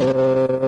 선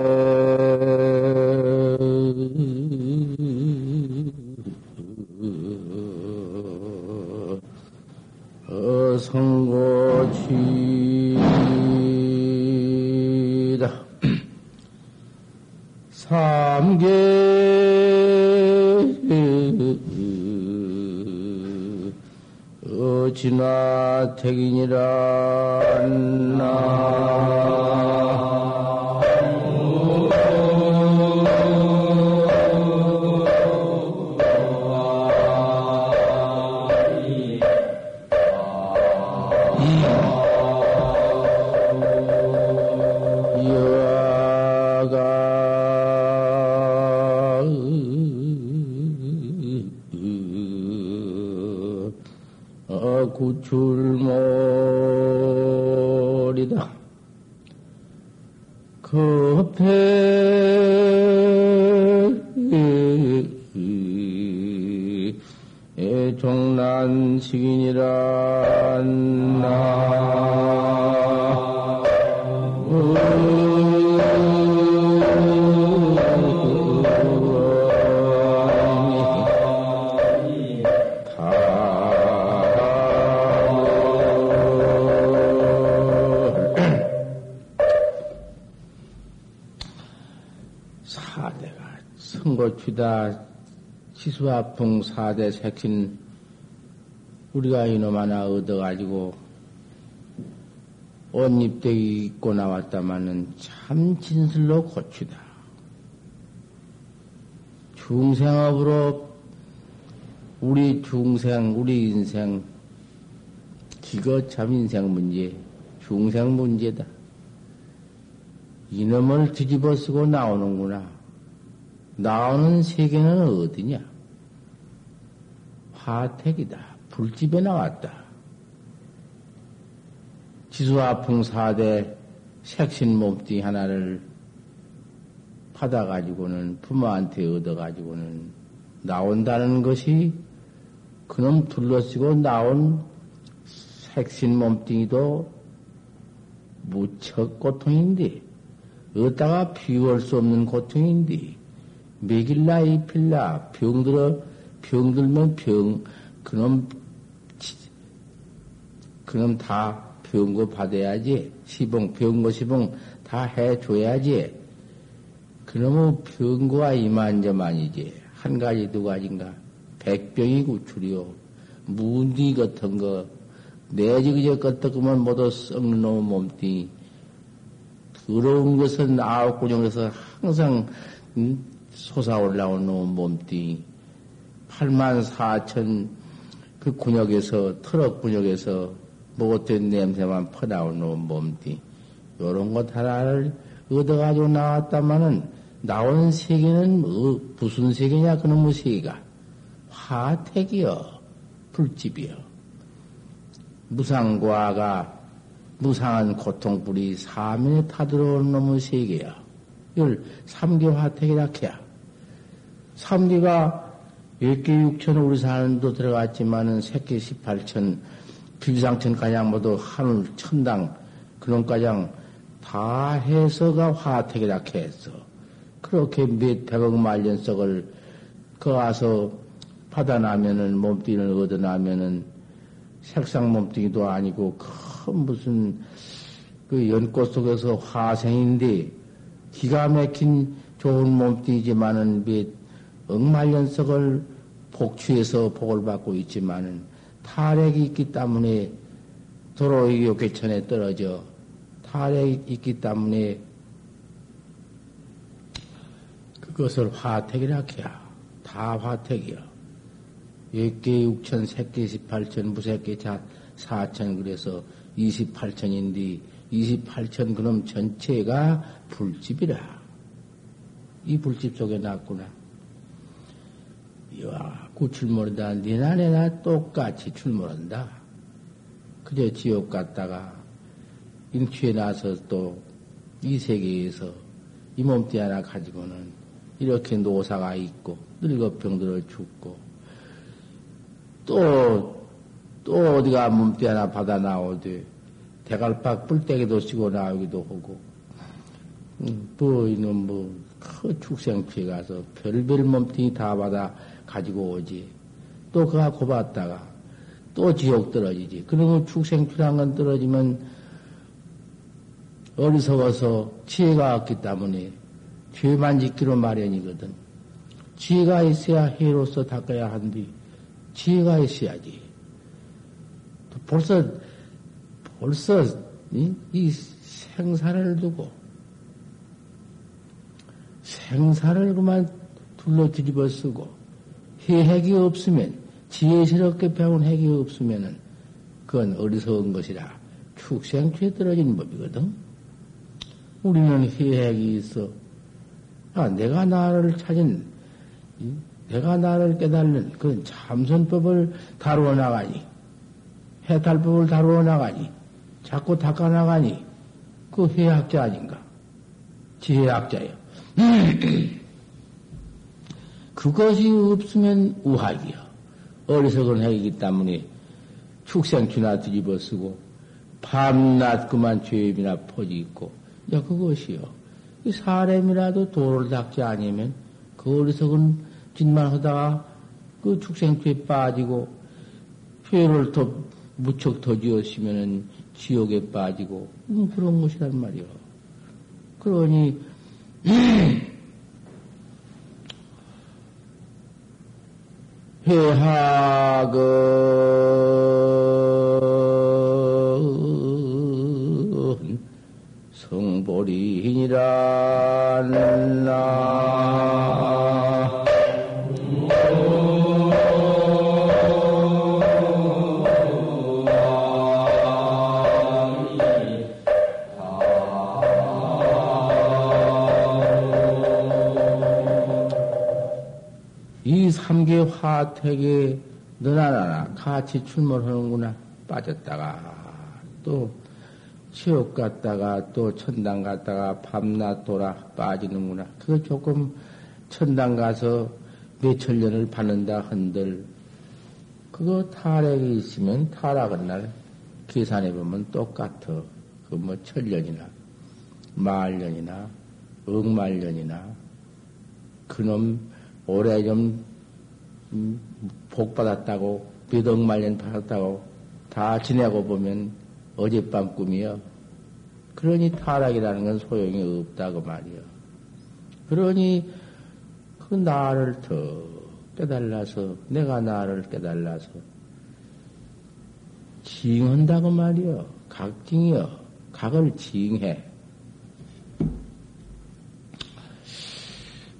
거취다 치수화풍 사대 색신 우리가 이놈 하나 얻어가지고 옷 입대기 입고 나왔다마는 참 진슬로 고치다. 중생업으로 우리 중생, 우리 인생, 기거 참 인생 문제, 중생 문제다. 이놈을 뒤집어 쓰고 나오는구나. 나오는 세계는 어디냐? 화택이다. 불집에 나왔다. 지수화풍 사대 색신 몸띠 하나를 받아가지고는 부모한테 얻어가지고는 나온다는 것이 그놈 둘러쓰고 나온 색신 몸뚱이도 무척 고통인데, 어디다가 비울 수 없는 고통인데, 먹일라 입힐라 병들어 병들면 병 그놈 그놈 다 병거 받아야지. 시봉 병거 시봉 다 해줘야지. 그놈의 병거가 이만저만이지. 한 가지 두 가지인가? 백병이 구출이요 문디 같은 거. 내지 그저 껐다그만 모두 썩는 놈 몸띠 더러운 것은 아홉 구정에서 항상 음? 솟아올라오는 몸뚱이 8만 4천 그 군역에서 트럭 군역에서 먹었던 냄새만 퍼나오는 몸뚱이 요런 것 하나를 얻어가지고 나왔다마는 나온 세계는 어, 무슨 세계냐 그놈의 세계가. 화택이여 불집이여. 무상과가 무상한 고통불이 사면에 타들어오는 놈의 세계야 이걸 삼계 화택이라 해야 삼계가 1개 6천 우리 사는도 들어갔지만은 새끼 18천, 비상천 가장 모두 하늘 천당 그런 가장 다 해서가 화택이라 했어. 그렇게 몇 백억 말년석을 그 와서 받아나면은 몸뚱이를 얻어나면은 색상 몸뚱이도 아니고 큰 무슨 그 연꽃 속에서 화생인데 기가 막힌 좋은 몸뚱이지만은 몇 억말년석을 복취해서 복을 받고 있지만은 탈핵이 있기 때문에 도로 이교계천에 떨어져 탈핵이 있기 때문에 그것을 화택이라 해야 다 화택이야. 10개 6천, 새끼 18천, 무새끼 자 4천 그래서 28천인데 28천 그놈 전체가 불집이라. 이 불집 속에 났구나. 이와 구출 모른다. 니나 내나 똑같이 출모른다. 그저 지옥 갔다가 인취에 나서 또 이 세계에서 이 몸띠 하나 가지고는 이렇게 노사가 있고 늙어 병들어 죽고 또, 또 어디가 몸띠 하나 받아 나오되 대갈박 뿔떼기도 쓰고 나오기도 하고 음, 뭐, 이놈, 뭐, 그 축생피에 가서 별별 몸뚱이 다 받아 가지고 오지. 또 그가 고봤다가 또 지옥 떨어지지. 그러면 축생피란 건 떨어지면 어리석어서 지혜가 없기 때문에 죄만 짓기로 마련이거든. 지혜가 있어야 해로서 닦아야 한디 지혜가 있어야지. 벌써 벌써 이, 이 생사를 두고 생사를 그만 둘러 뒤집어 쓰고 해핵이 없으면 지혜스럽게 배운 핵이 없으면은 그건 어리석은 것이라 축생취에 떨어진 법이거든. 우리는 해핵이 있어. 아, 내가 나를 찾은, 내가 나를 깨달는 그 참선법을 다루어 나가니, 해탈법을 다루어 나가니, 자꾸 닦아 나가니, 그 해학자 아닌가? 지혜학자요. 그것이 없으면 우학이요. 어리석은 핵이기 때문에 축생취나 뒤집어 쓰고, 밤낮 그만 죄입이나 퍼지 있고, 야, 그것이요. 이 사람이라도 도를 닦지 아니면 그 어리석은 짓만 하다가 그 축생죄에 빠지고 죄를 더 무척 더 지었으면은 지옥에 빠지고 음, 그런 것이란 말이요. 그러니 회하건 성보리니라. 나 삼계 화택에 너나 나나 같이 출몰하는구나 빠졌다가 또 지옥 갔다가 또 천당 갔다가 밤낮 돌아 빠지는구나. 그거 조금 천당 가서 몇천 년을 받는다 한들 그거 타락이 있으면 타락은 날 계산해 보면 똑같아. 그 뭐 천년이나 말년이나 억말년이나 그놈 올해 좀 음, 복 받았다고 몇억말년 받았다고 다 지내고 보면 어젯밤 꿈이요. 그러니 타락이라는 건 소용이 없다고 말이요. 그러니 그 나를 더 깨달아서 내가 나를 깨달아서 징한다고 말이요. 각징이요. 각을 징해.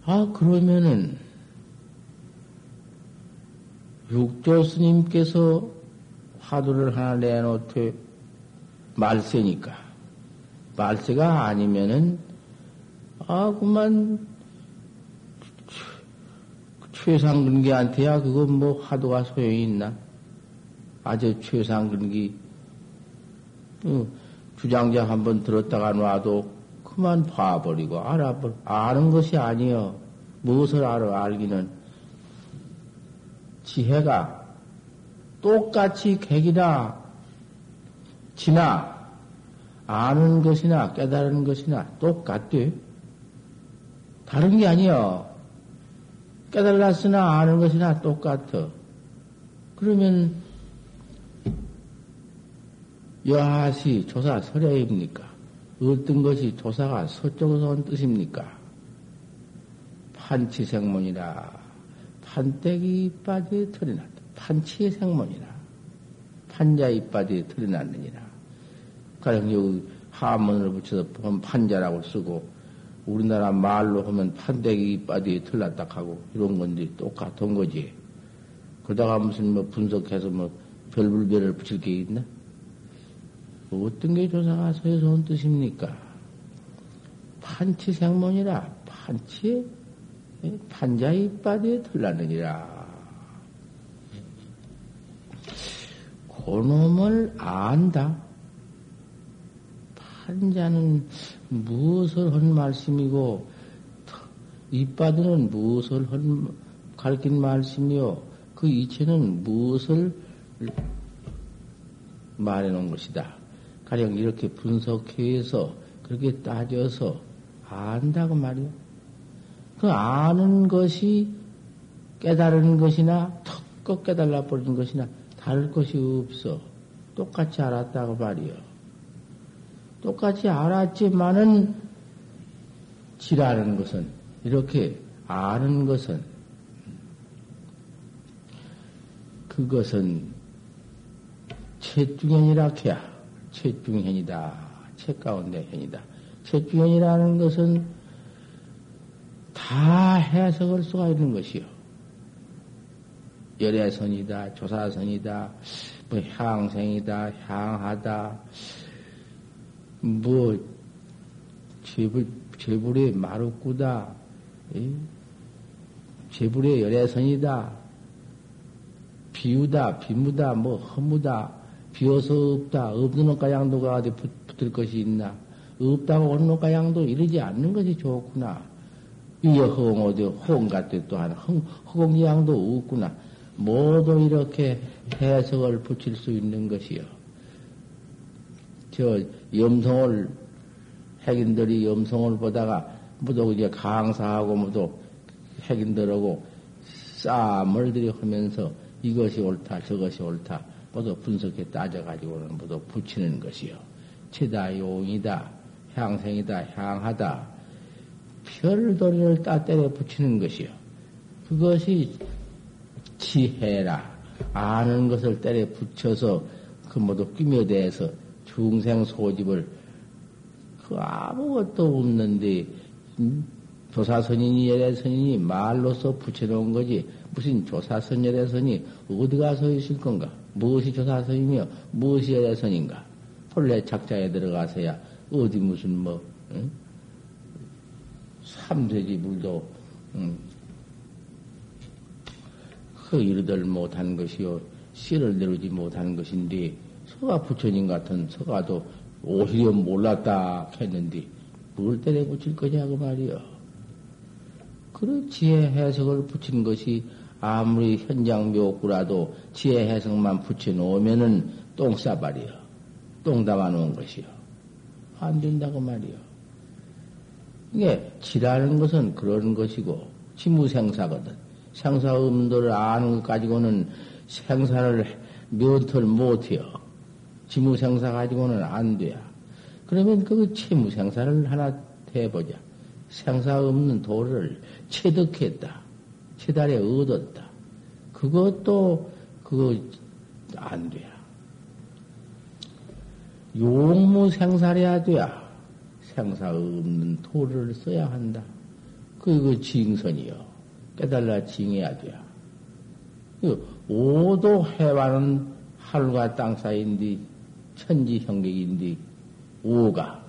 아 그러면은 육조 스님께서 화두를 하나 내놓되 말세니까. 말세가 아니면은, 아, 그만, 최상근기한테야 그거 뭐 화두가 소용이 있나? 아주 최상근기, 어, 주장자 한번 들었다가 놔도 그만 봐버리고 알아버, 아는 것이 아니여. 무엇을 알아, 알기는. 지혜가 똑같이 객이나 지나 아는 것이나 깨달은 것이나 똑같대. 다른 게 아니여. 깨달았으나 아는 것이나 똑같아. 그러면 여하시 조사 설야입니까? 어떤 것이 조사가 서쪽에서 온 뜻입니까? 판치생문이라 판때기 이빠지에 털이 났다. 판치의 생문이라 판자 이빠지에 털이 났느니라. 가령 여기 하문을 붙여서 판자라고 쓰고 우리나라 말로 하면 판때기 이빠지에 털 났다 하고 이런 건데 똑같은 거지. 그러다가 무슨 뭐 분석해서 뭐 별불별을 붙일 게 있나? 어떤 게 조사가 서에서 온 뜻입니까? 판치 생문이라 판치 판자 이빠지에 털났느니라. 그놈을 안다. 판자는 무엇을 한 말씀이고, 이빠드는 무엇을 한, 가르친 말씀이요. 그 이체는 무엇을 말해 놓은 것이다. 가령 이렇게 분석해서, 그렇게 따져서 안다고 말이요. 그 아는 것이 깨달은 것이나 턱껏 깨달아 버린 것이나 다를 것이 없어. 똑같이 알았다고 말이요. 똑같이 알았지만은 지라는 것은 이렇게 아는 것은 그것은 채중현이라 해야 채중현이다. 채 가운데 현이다. 채중현이라는 것은 다 해석할 수가 있는 것이요. 열애선이다, 조사선이다, 뭐 향생이다, 향하다, 뭐 제불 제불의 마루꾸다, 제불의 열애선이다, 비우다, 비무다, 뭐 허무다, 비어서 없다, 없는 것과 양도가 어디 붙을 것이 있나? 없다고 오는 것과 양도 이러지 않는 것이 좋구나. 위에 허공 어디 허공 같은 또한 허공 양도 없구나. 모두 이렇게 해석을 붙일 수 있는 것이요. 저 염성을 핵인들이 염성을 보다가 모두 이제 강사하고 모두 핵인들하고 싸움을 들이하면서 이것이 옳다 저것이 옳다 모두 분석해 따져가지고는 모두 붙이는 것이요. 치다 용이다 향생이다 향하다 별도리를 따 때려 붙이는 것이요. 그것이 지혜라 아는 것을 때려 붙여서 그 모두 끼며대서 중생 소집을 그 아무것도 없는데 음? 조사선이니 열애선이니 말로서 붙여놓은 거지 무슨 조사선 열애선이 어디 가서 있을 건가? 무엇이 조사선이며 무엇이 열애선인가? 본래 작자에 들어가서야 어디 무슨 뭐 응? 삼세지 물도 응? 그 이르들 못한 것이요 씨를 내르지 못한 것인데 서가 부처님 같은 서가도 오히려 몰랐다 했는데 뭘 때려 붙일 거냐고 말이요. 그런 지혜 해석을 붙인 것이 아무리 현장 묘구라도 지혜 해석만 붙여놓으면은 똥 싸발이요. 똥 담아놓은 것이요. 안 된다고 말이요. 이게 지라는 것은 그런 것이고 지무생사거든. 생사 음도를 아는 것 가지고는 생사를 면털 못해요. 지무생사 가지고는 안 돼요. 그러면 그 채무생사를 하나 해보자. 생사 없는 도를 체득했다. 체달에 얻었다. 그것도 그거 안 돼요. 용무생사해야 돼야 생사 없는 도를 써야 한다. 그거 징선이요. 깨달라 징해야 돼요. 그 오도 해와는 하늘과 땅 사이인데 천지 형객인데 오가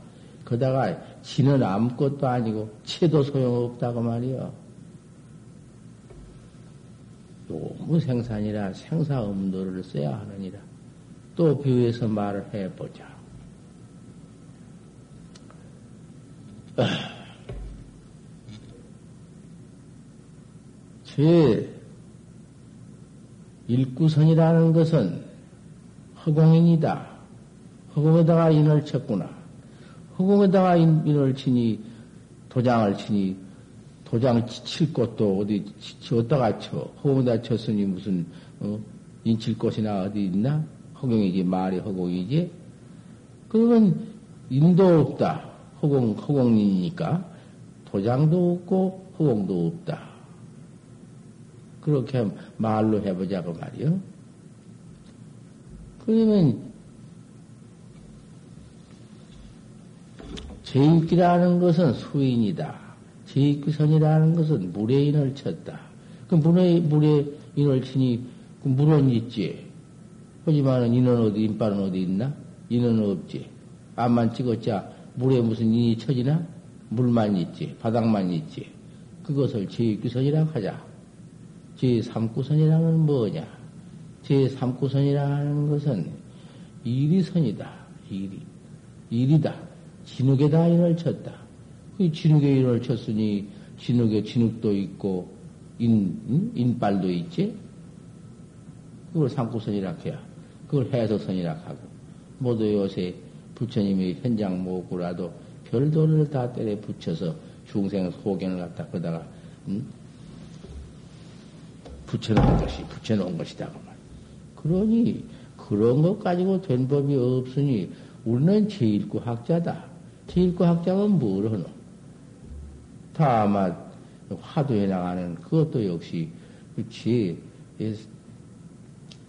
그다가 지는 아무것도 아니고 채도 소용없다고 말이요. 너무 생산이라 생사 음도를 써야 하느니라. 또 비유해서 말을 해보자. 제 일구선이라는 것은 허공인이다. 허공에다가 인을 쳤구나. 허공에다가 인, 을 치니 도장을 치니 도장 칠 곳도 어디 어디다가 쳐. 허공에다 쳤으니 무슨 어? 인칠 곳이나 어디 있나? 허공이지 말이 허공이지. 그러면 인도 없다. 허공 허공이니까 도장도 없고 허공도 없다. 그렇게 말로 해보자고 말이요. 그러면 제익기라는 것은 수인이다. 제익기선이라는 것은 물에 인을 쳤다. 그 물에, 물에 인을 치니 그 물은 있지. 하지만은 인은 어디, 인발은 어디 있나? 인은 없지. 앞만 찍었자 물에 무슨 인이 쳐지나? 물만 있지. 바닥만 있지. 그것을 제익기선이라고 하자. 제3구선이라는 뭐냐? 제3구선이라는 것은 일이선이다. 일이. 일이다. 진흙에다 인을 쳤다. 그 진흙에 인을 쳤으니 진흙에 진흙도 있고 인, 인발도 있지? 그걸 삼구선이라 해야. 그걸 해석선이라 하고. 모두 요새 부처님이 현장 모고라도 별도를 다 때려 붙여서 중생 소견을 갖다 그다가 음? 붙여놓은 것이 붙여놓은 것이다 그 말. 그러니 그런 것 가지고 된 법이 없으니 우리는 제일구 학자다. 제일구 학자가 뭘 하노? 다만 화두에 나가는 그것도 역시 그렇지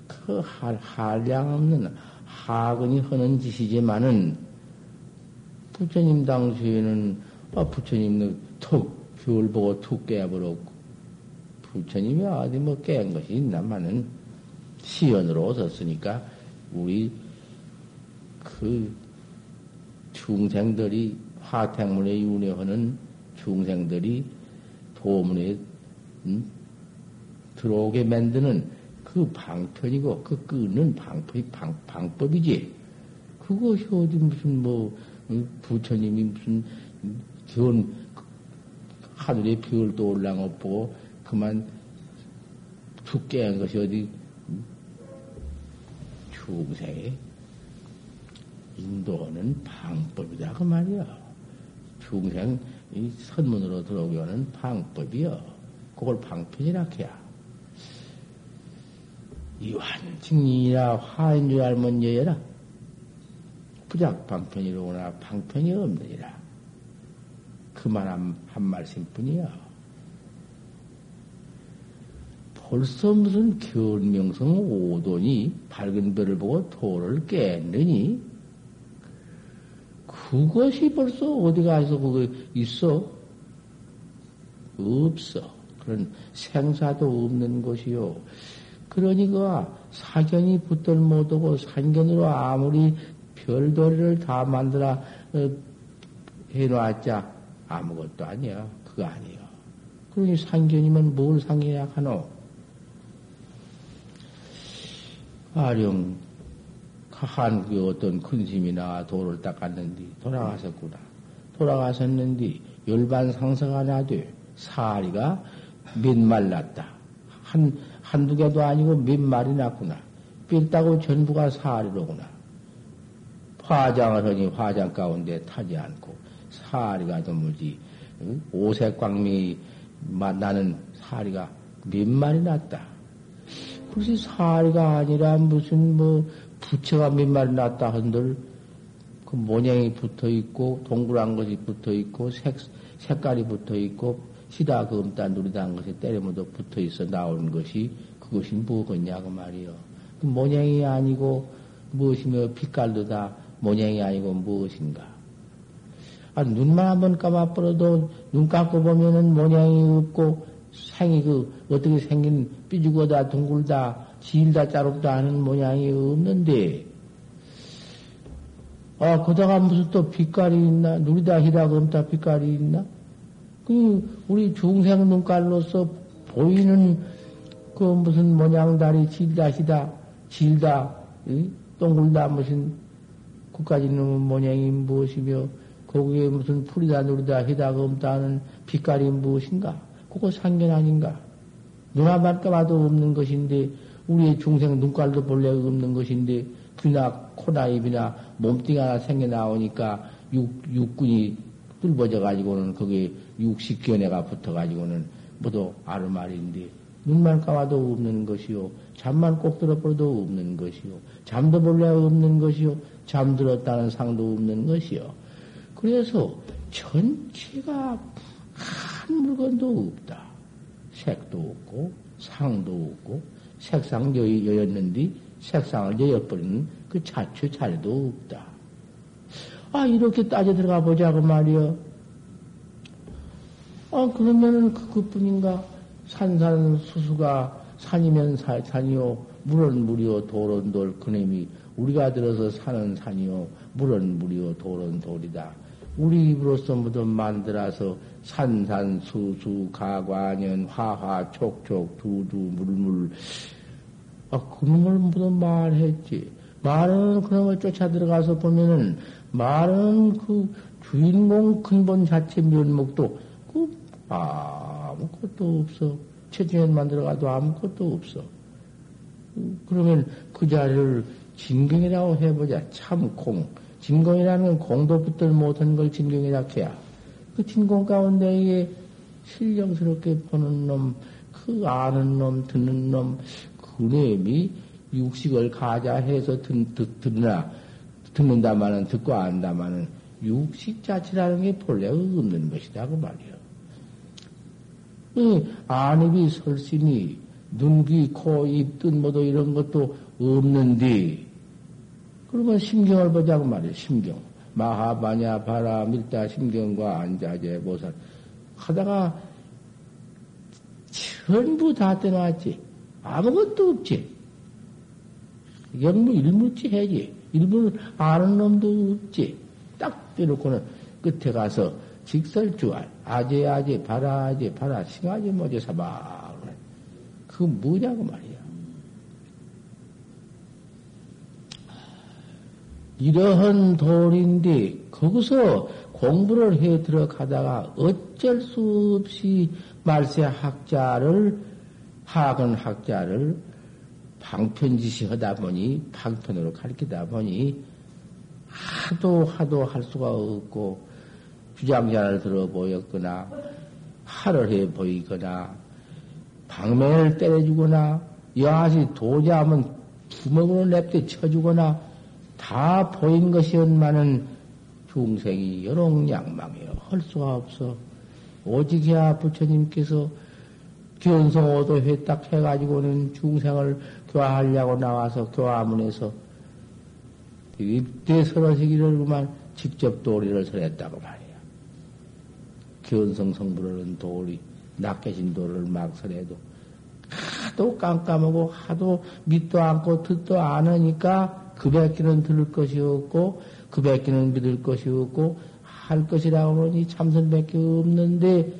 그 한량 없는 하근이 하는 짓이지만은 부처님 당시에는 아, 부처님은 툭 별 보고 툭 깨버렸고 부처님이 어디 뭐깬 것이 있나마는 시연으로 오셨으니까 우리 그 중생들이 화택문에 윤회하는 중생들이 도문에 음? 들어오게 만드는 그 방편이고 그 끄는 방법이 방, 방법이지. 그것이 어디 무슨 뭐 부처님이 무슨 기원 하늘에 별도 올랑없 보고 그만 죽게 한 것이 어디 중생의 인도하는 방법이다 그 말이야. 중생 이 선문으로 들어오게 하는 방법이요. 그걸 방편이라 해야. 이완증이라 화인 줄 알면 여여라. 부작 방편이로구나 방편이 없느니라. 그만 한, 한 말씀 뿐이야. 벌써 무슨 견명성 오돈이 밝은 별을 보고 도를 깼느니 그것이 벌써 어디 가서 그거 있어? 없어. 그런 생사도 없는 것이요. 그러니까 사견이 붙들 못하고 산견으로 아무리 별도리를 다 만들어 어, 해놓았자 아무것도 아니야. 그거 아니야. 그러니 상견이면 뭘 상해야 하노? 아령 한그 어떤 큰 스님이나 도를 닦았는데 돌아가셨구나. 돌아가셨는데 열반 상사가 나되 사리가 몇 말났다. 한, 한두 개도 아니고 몇 마리 났구나. 삘다고 전부가 사리로구나. 화장을 하니 화장 가운데 타지 않고 사리가 드물지 오색 광미 나는 사리가 몇 마리 났다. 그것이 사리가 아니라 무슨 뭐 부처가 몇 마리 났다 한들 그 모양이 붙어 있고 동그란 것이 붙어 있고 색 색깔이 붙어 있고 시다 금따 누리다 한 것이 때려모도 붙어 있어 나오는 것이 그것이 뭐겠냐고 말이요. 그 모양이 아니고 무엇이며 빛깔도 다 모양이 아니고 무엇인가. 아, 눈만 한번 감아버려도 눈 감고 보면은 모양이 없고 생이 그 어떻게 생긴 삐죽어다 둥글다 질다 짜롭다 하는 모양이 없는데 아 거다가 무슨 또 빛깔이 있나 누리다 히다 검다 빛깔이 있나 그 우리 중생 눈깔로서 보이는 그 무슨 모양다리 질다 히다 질다 동글다 무슨 그까지 있는 모양이 무엇이며 거기에 무슨 풀이다 누리다 검다 하는 빛깔이 무엇인가? 그거 상견 아닌가? 눈앞만 까봐도 없는 것인데, 우리의 중생 눈깔도 본래 없는 것인데, 귀나 코나 입이나 몸뚱이 하나 생겨 나오니까 육, 육군이 뚫어져가지고는 거기에 육식견해가 붙어가지고는 모두 아르말인데, 눈만 까봐도 없는 것이요. 잠만 꼭 들어버려도 없는 것이요. 잠도 본래 없는 것이요. 잠들었다는 상도 없는 것이요. 그래서 전체가 한 물건도 없다. 색도 없고, 상도 없고, 색상 여였는데 색상을 여여버리는 그 자체 자리도 없다. 아, 이렇게 따져 들어가 보자, 그 말이여. 아, 그러면은 그, 그뿐인가? 산산 수수가 산이면 사, 산이요, 물은 물이요, 돌은 돌, 그놈이 우리가 들어서 사는 산이요, 물은 물이요, 돌은 돌이다. 우리 입으로서 모두 만들어서 산산, 수수, 가관연, 화화, 촉촉, 두두, 물물. 아, 그놈을 모두 말했지. 말은 그놈을 쫓아 들어가서 보면은, 말은 그 주인공 근본 자체 면목도 그 아무것도 없어. 체중에만 들어가도 아무것도 없어. 그러면 그 자리를 진경이라고 해보자. 참콩. 진공이라는 건 공도 붙들 못한 걸 진공이라 해야. 그 진공 가운데에 신령스럽게 보는 놈, 그 아는 놈, 듣는 놈, 그 놈이 육식을 가자해서 듣, 듣, 듣나, 듣는다마는 듣고 안다마는 육식 자체라는 게 본래 없는 것이다, 그 말이야. 이 안입이 설신이 눈, 귀, 코, 입, 뜻, 뭐도 이런 것도 없는데, 그러면 심경을 보자고 말이야, 심경. 마하바냐, 바라, 밀다, 심경과 안자제, 보살. 하다가 전부 다 떼놨지. 아무것도 없지. 영무 일무치 해지. 일부는 아는 놈도 없지. 딱 빼놓고는 끝에 가서 직설주알, 아재, 아재, 바라, 아재, 바라, 싱아재, 뭐지, 사바. 그 뭐냐고 말이야. 이러한 돌인데, 거기서 공부를 해 들어가다가 어쩔 수 없이 말세 학자를, 학은 학자를 방편지시 하다 보니, 방편으로 가르치다 보니, 하도 하도 할 수가 없고, 주장자를 들어 보였거나, 할을 해 보이거나, 방맹을 때려주거나, 여하시 도자하면 주먹으로 냅대 쳐주거나, 다 보인 것이었만은 중생이 여롱양망이요. 할 수가 없어. 오직해야 부처님께서 견성오도 회딱 해가지고는 중생을 교화하려고 나와서 교화문에서 입대 설어시기를 그만 직접 도리를 설했다고 말이야. 견성 성불하는 도리, 낚여진 도를 막 설해도 하도 깜깜하고 하도 믿도 않고 듣도 않으니까 그 밖에는 들을 것이 없고 그 밖에는 믿을 것이 없고 할 것이라고 하니 참선밖에 없는데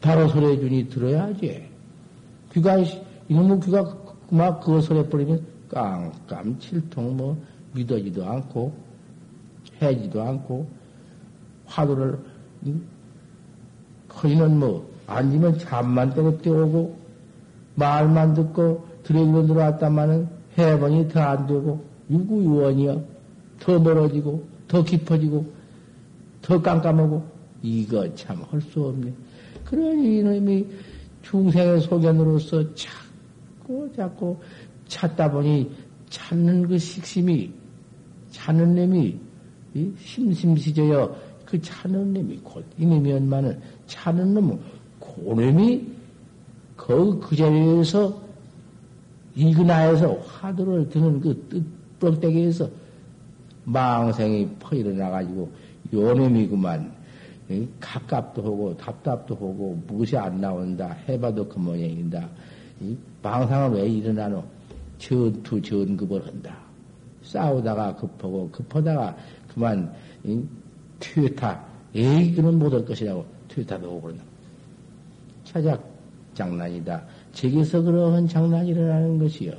바로 설해 주니 들어야지. 귀가 이놈의 귀가 막 그거 설해버리면 깜깜 칠통 뭐 믿어지도 않고 해지도 않고 화두를 거기는 뭐 앉으면 잠만 때려 뛰어오고 말만 듣고 들어기로 들어왔다마는 해번이 더 안 되고 유구유원이야. 더 멀어지고, 더 깊어지고, 더 깜깜하고, 이거 참 할 수 없네. 그러니 이놈이 중생의 소견으로서 자꾸, 자꾸 찾다 보니 찾는 그 식심이, 찾는 놈이, 심심시져요. 그 찾는 놈이 곧 이놈이었만은 찾는 놈은 고놈이 그, 그 자리에서 이근하에서 화두를 드는 그 뜻, 뻑대기에서 망생이 퍼 일어나가지고 요놈이구만 가깝도 하고 답답도 하고 무엇이 안 나온다 해봐도 그 모양이다 망상은 왜 일어나노? 전투 전급을 한다. 싸우다가 급하고 급하다가 그만 튀타 에이 그는 못할 것이라고 튀타도 오고 그런다 차작 장난이다. 저기서 그러한 장난이 일어나는 것이요.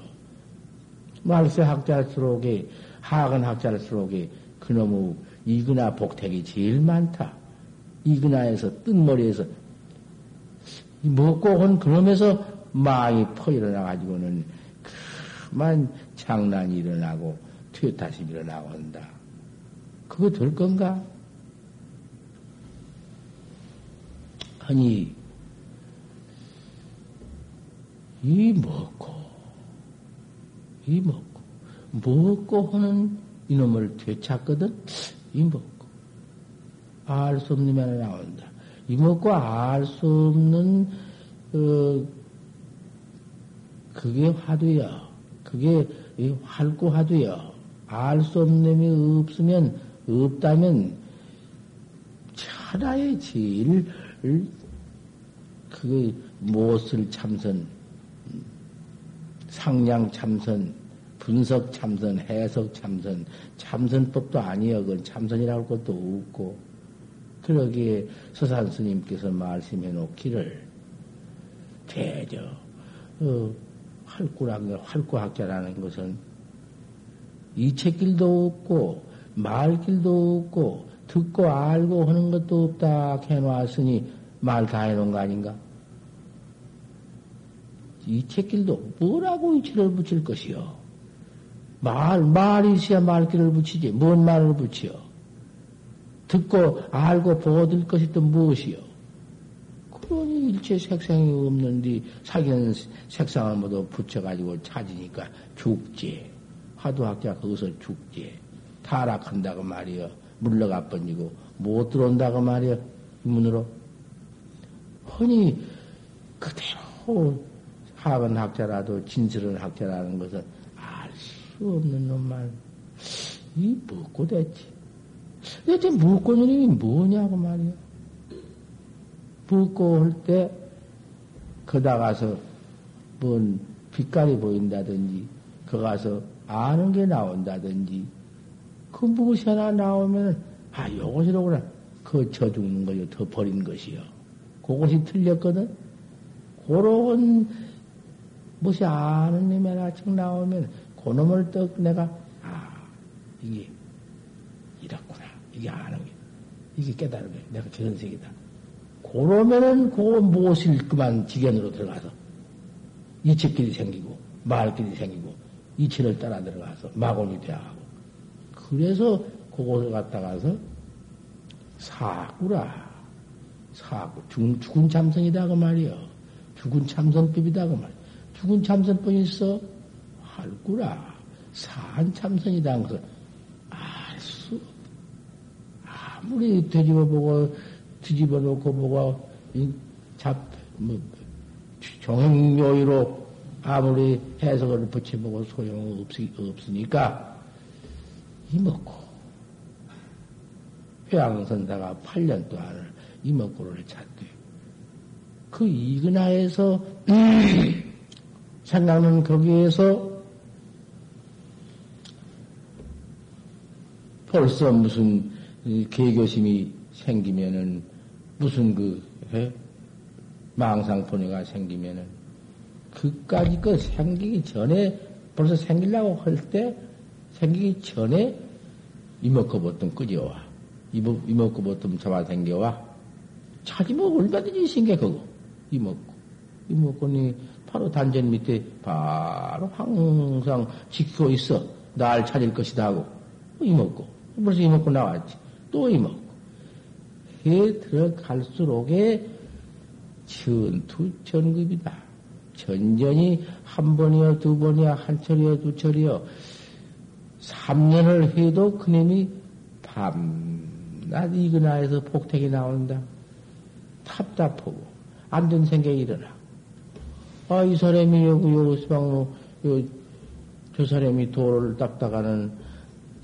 말세 학자일수록에, 학은 학자일수록에 그놈의 이근화 복택이 제일 많다. 이근화에서, 뜬머리에서, 먹고 온 그놈에서 마이 퍼 일어나가지고는 그만 장난이 일어나고, 퇴타심이 일어나고 한다. 그거 될 건가? 아니, 이 먹고, 이 먹고, 먹고 하는 이놈을 되찾거든? 이 먹고. 알 수 없는 면에 나온다. 이 먹고 알 수 없는, 어, 그게 화두야. 그게 활구 화두야. 알 수 없는 놈이 없으면, 없다면, 차라리 제일, 그게 무엇을 참선, 상량 참선, 분석 참선, 해석 참선, 참선법도 아니여. 그건 참선이라고 할 것도 없고. 그러기에 서산 스님께서 말씀해 놓기를, 대저, 어, 활구란, 활구학자라는 것은 이책길도 없고, 말길도 없고, 듣고 알고 하는 것도 없다 해놓았으니 말 다 해놓은 거 아닌가? 이 책길도 뭐라고 이치를 붙일 것이요? 말, 말이 있어야 말귀를 붙이지. 뭔 말을 붙여? 듣고 알고 보고 들 것이 또 무엇이요? 그러니 일체 색상이 없는데 사귀는 색상을 모두 붙여가지고 찾으니까 죽지. 화두학자 거기서 죽지. 타락한다고 말이여. 물러가 번지고 못 들어온다고 말이여. 문으로. 허니 그대로 학은 학자라도 진실은 학자라는 것은 알 수 없는 놈만 이 묻고 됐지. 대체 묻고님이 뭐냐고 말이야. 묻고 할 때, 거다 가서, 뭔 빛깔이 보인다든지, 거 가서 아는 게 나온다든지, 그 무엇이 하나 나오면, 아, 요것이로구나. 그저 죽는 거요. 더 버린 것이요. 그것이 틀렸거든. 그런, 무엇이 아는 놈이 하나 씩 나오면, 그 놈을 또 내가, 아, 이게, 이렇구나. 이게 아는 게. 이게 깨달은 게. 내가 색이다. 그러면은 그 무엇일 그만 지견으로 들어가서 이치끼리 생기고 말끼리 생기고 이치를 따라 들어가서 마골이 되어가고. 그래서 그곳을 갔다가서 사구라. 사구 죽은, 죽은 참선이다 그 말이여 죽은 참선법이다 그 말이야 죽은 참선법이 있어? 할구라. 산 참선이다. 그래서 알수 아무리 되짚어보고 뒤집어 놓고 뭐가, 잡, 뭐, 정형요의로 아무리 해석을 붙여보고 소용없으, 없으니까, 이먹고, 회양선다가 8년 동안을 이먹고를 찾대. 그 이근하에서, 생각는 거기에서 벌써 무슨 개교심이 생기면은 무슨 그, 해? 망상포녀가 생기면은, 그까지 그 생기기 전에, 벌써 생기려고 할 때, 생기기 전에, 이먹고 보통 끄져와. 이먹, 이먹고 보통 잡아당겨와. 찾으면 얼마든지 생겨, 그거. 이먹고. 이먹고니 바로 단전 밑에 바로 항상 지키고 있어. 날 찾을 것이다 하고. 이먹고. 벌써 이먹고 나왔지. 또 이먹고. 해 들어갈수록에 전투 전급이다. 전전이 한 번이요, 두 번이요, 한 철이요, 두 철이요. 3년을 해도 그놈이 밤낮 이근하에서 폭택이 나온다. 답답하고, 안 된 생각이 일어나. 아, 이 사람이 여기, 여기 수방로, 저 사람이 돌을 닦다가는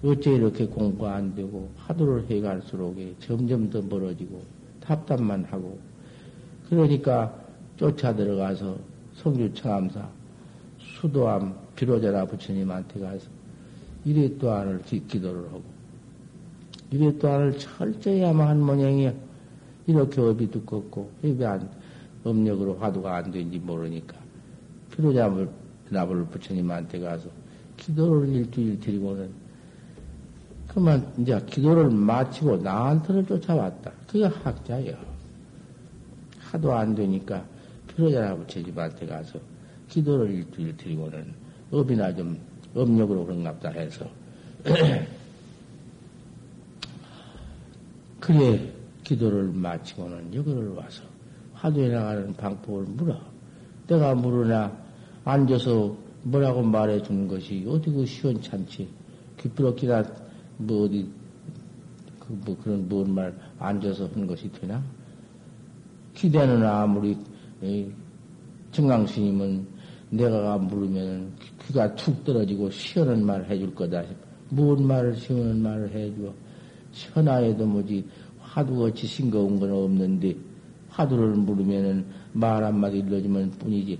어째 이렇게 공부가 안 되고 하도를 해갈수록 점점 더 멀어지고 답답만 하고 그러니까 쫓아 들어가서 성주 청암사 수도암 비로자라 부처님한테 가서 이래 또한을 기도를 하고 이래 또한을 철저히 아마 한 모양이야. 이렇게 업이 두껍고 입에 안 업력으로 화두가 안 되는지 모르니까 나불 부처님한테 가서 기도를 일주일 드리고는 그만 이제 기도를 마치고 나한테를 쫓아왔다. 그게 학자예요. 하도 안 되니까 피로자라고 제집한테 가서 기도를 일주일 드리고는 업이나 좀 업력으로 그런갑다 해서 그래 기도를 마치고는 여기를 와서 화두에 나가는 방법을 물어. 내가 물으나 앉아서 뭐라고 말해 주는 것이 어디 그 시원찮지. 기쁘럽기나 뭐 어디 그 뭐 그런 뭔 말 앉아서 하는 것이 되나? 기대는 아무리 정강스님은 내가 물으면 귀가 툭 떨어지고 시원한 말 해줄 거다. 뭔 말을 시원한 말을 해줘. 천하에도 뭐지 화두같이 싱거운 건 없는데 화두를 물으면은 말 한마디 일러주면 뿐이지.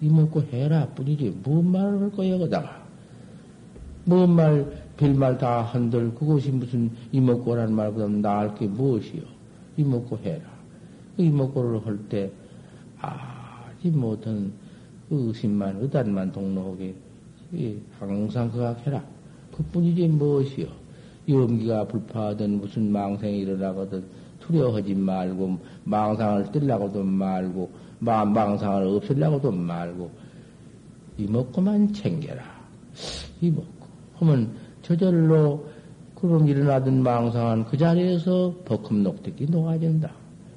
이먹고 해라 뿐이지. 뭔 말을 할 거야, 거다가. 뭔 말, 별말 다 한들 그것이 무슨 이목고라는 말보다 나을 게 무엇이요? 이목고 해라. 그 이목고를 할 때 아지 못한 그 의심만 의단만 동로하게 항상 그각해라. 그뿐이지 무엇이요? 염기가 불파하든 무슨 망상이 일어나거든 두려워하지 말고 망상을 뜰라고도 말고 망상을 없애려고도 말고 이먹고만 챙겨라. 이먹고 하면 저절로 그럼 일어나던 망상은 그 자리에서 버금 녹득이 녹아진다.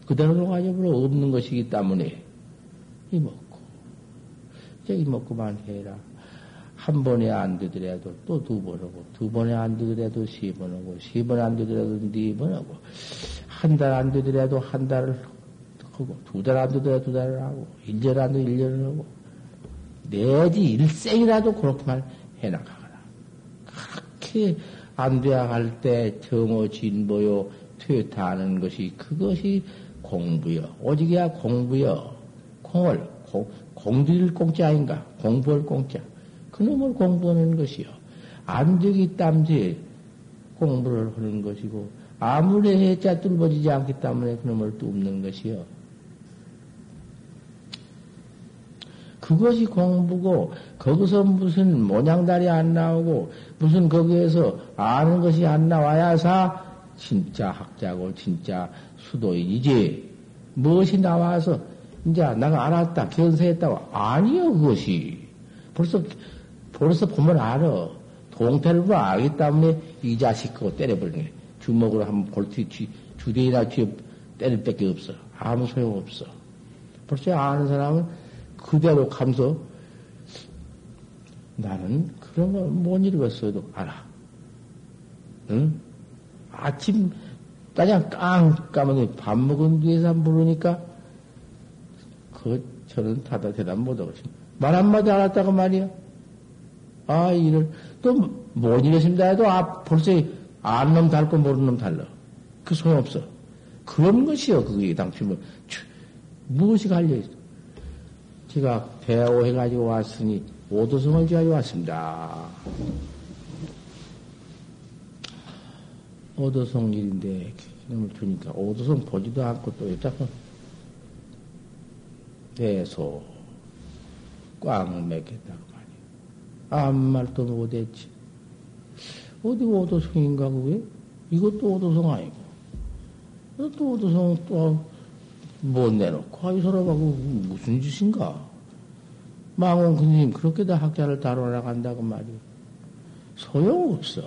그대로 녹아져버려 없는 것이기 때문에 이먹고 이제 이먹고만 해라. 한 번에 안 되더라도 또 두 번 하고, 두 번에 안 되더라도 세 번 하고, 세 번 안 되더라도 네 번 하고, 한 달 안 되더라도 한 달을 하고, 두 달 안 되더라도 두 달을 하고, 일 년 안 되도 1년을 하고, 내지 일생이라도 그렇게만 해나가거라. 그렇게 안 돼야 할때 정오 진보요, 퇴타하는 것이 그것이 공부여. 오직이야 공부여. 공을, 공, 공들일 공짜인가? 공부할 공짜. 그놈을 공부하는 것이요. 안 되기 땀지 공부를 하는 것이고, 아무리 해자 뚫어지지 않기 때문에 그놈을 뚫는 것이요. 그것이 공부고, 거기서 무슨 모양다리 안 나오고, 무슨 거기에서 아는 것이 안 나와야사, 진짜 학자고, 진짜 수도인이지. 무엇이 나와서, 이제 내가 알았다, 견세했다고. 아니요, 그것이. 벌써 벌써 보면 알아. 동태를 보면 알기 때문에 이 자식 그거 때려버리네. 주먹으로 한번 볼티 주대이나 뒤에 때릴 밖에 없어. 아무 소용 없어. 벌써 아는 사람은 그대로 감서 나는 그런 거 못 읽었어도 알아. 응? 아침 그냥 깡 까면 밥 먹은 뒤에서 물으니까 그 저는 다다 대답 못하고 말 한마디 알았다고 말이야. 아, 이를, 또, 못 이랬습니다 해도, 아, 벌써, 안놈 달고 모르는 놈 달라. 그 소용없어. 그런 것이요, 그게, 뭐, 무엇이 갈려있어. 제가 대오해가지고 왔으니, 오도성을 가지고 왔습니다. 오도성 일인데, 이놈을 주니까, 오도성 보지도 않고 또 여자고, 대소, 꽝 맺겠다고. 아무 말도 못했지. 어디 오도성인가, 그게? 이것도 오도성 아니고. 또 오도성 또 못 내놓고, 아이 사람하고 무슨 짓인가? 망원 그님 그렇게 다 학자를 다뤄 나간다고 말이야. 소용없어.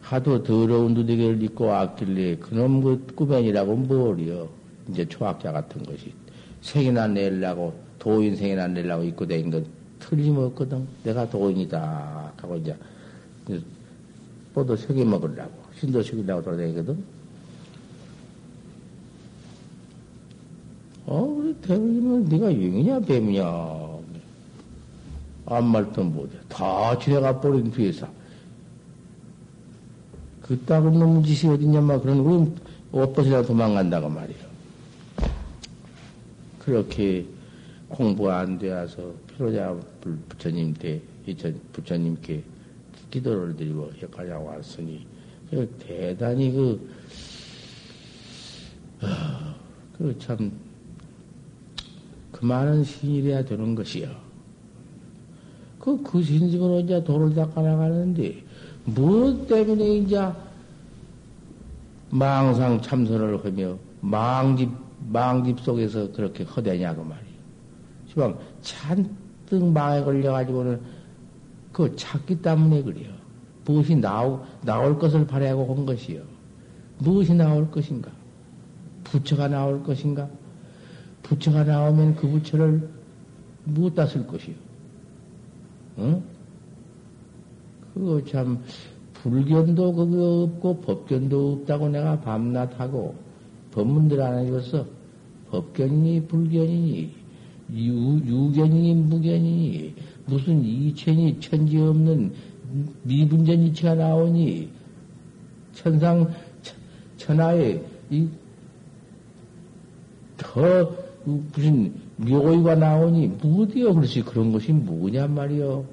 하도 더러운 두대기를 입고 왔길래 그놈 그 꾸변이라고 뭘이요. 이제 초학자 같은 것이. 생이나 내려고, 도인 생이나 내려고 입고 다닌 건 틀림없거든. 내가 도인이다. 하고 이제, 뽀도 석이 먹으려고, 신도 석이라고 돌아다니거든. 어, 우리 대부님은 네가 영이냐, 뱀이냐. 아무 말도 못해. 다 지내가 버린 뒤에서. 그따구 놈 짓이 어딨냐, 막 그런, 그럼 옷벗이라 도망간다고 말이야. 그렇게 공부 안 되어서 피로자 부처님께, 부처님께 기도를 드리고 여기까지 왔으니, 그 대단히 그, 어, 그 참, 그 많은 신이래야 되는 것이요. 그, 그 신식으로 이제 도를 닦아 나가는데, 무엇 때문에 이제 망상 참선을 하며, 망집 망집 속에서 그렇게 허대냐고 말이에요. 시방 잔뜩 망에 걸려가지고는 그 찾기 때문에 그래요. 무엇이 나오, 나올 것을 바라고 한 것이요. 무엇이 나올 것인가? 부처가 나올 것인가? 부처가 나오면 그 부처를 무엇다 쓸 것이요? 응? 그거 참, 불견도 그거 없고 법견도 없다고 내가 밤낮 하고 법문들 안 읽었어. 법견이니 불견이니 유, 유견이니 무견이니 무슨 이천이 천지 없는 미분전 이치가 나오니 천상 천하에 이더 무슨 묘의가 나오니 무디요 그렇지 그런 것이 뭐냔 말이요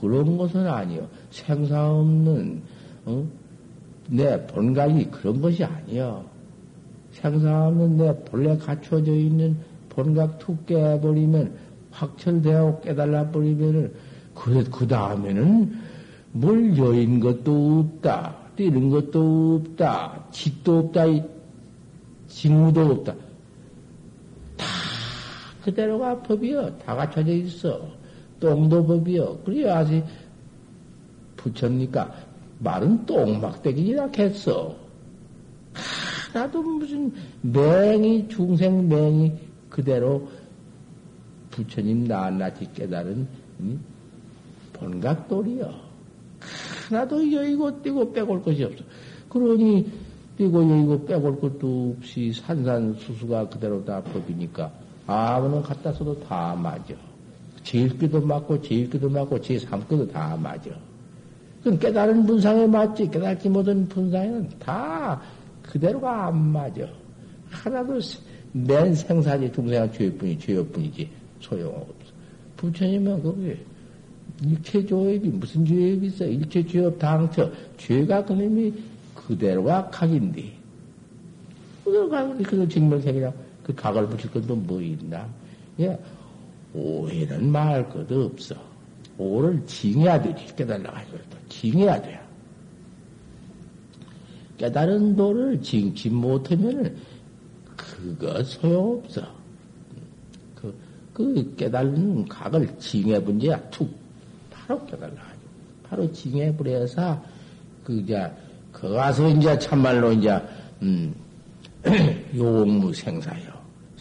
그런 것은 아니요 생사 없는 어? 내 본각이 그런 것이 아니요 생사 없는 내 본래 갖춰져 있는 본각 툭 깨버리면 확철되어 깨달아 버리면은 그래 그 다음에는 뭘 여인 것도 없다 뛰는 것도 없다 직도 없다 직무도 없다 다 그대로가 법이여. 다 갖춰져 있어. 똥도 법이여. 그래야지 부처니까 말은 똥막대기라 했어. 하나도 무슨 맹이, 중생 맹이 그대로 부처님 낱낱이 깨달은 본각돌이여. 하나도 여의고 떼고 빼골 것이 없어. 그러니 떼고 여의고 빼골 것도 없이 산산수수가 그대로 다 법이니까 아무는 갖다 써도 다 맞아. 제일기도 맞고 제일기도 맞고 제3기도 다 맞아. 그건 깨달은 분상에 맞지. 깨닫지 못한 분상에는 다 그대로가 안 맞아. 하나도 맨 생사지 중생한 죄뿐이 죄뿐이지 소용없어. 부처님은 그게 일체 조업이 무슨 죄업이 있어? 일체 죄업 당처 죄가 그놈이 그대로가 각인데 그대로 각인데 그걸 증명생이라 그 각을 붙일 것도 뭐 있나? 예, 오해는 말할 것도 없어. 오를 징해야 되지. 깨달아가지고 또 징해야 돼. 깨달은 도를 징치 못하면은 그거 소용없어. 그, 그 깨달은 각을 징해본 지야 툭 바로 깨달아가지고 바로 징해버려서 그 이제 그 가서 이제 참말로 이제 음 용무 생사요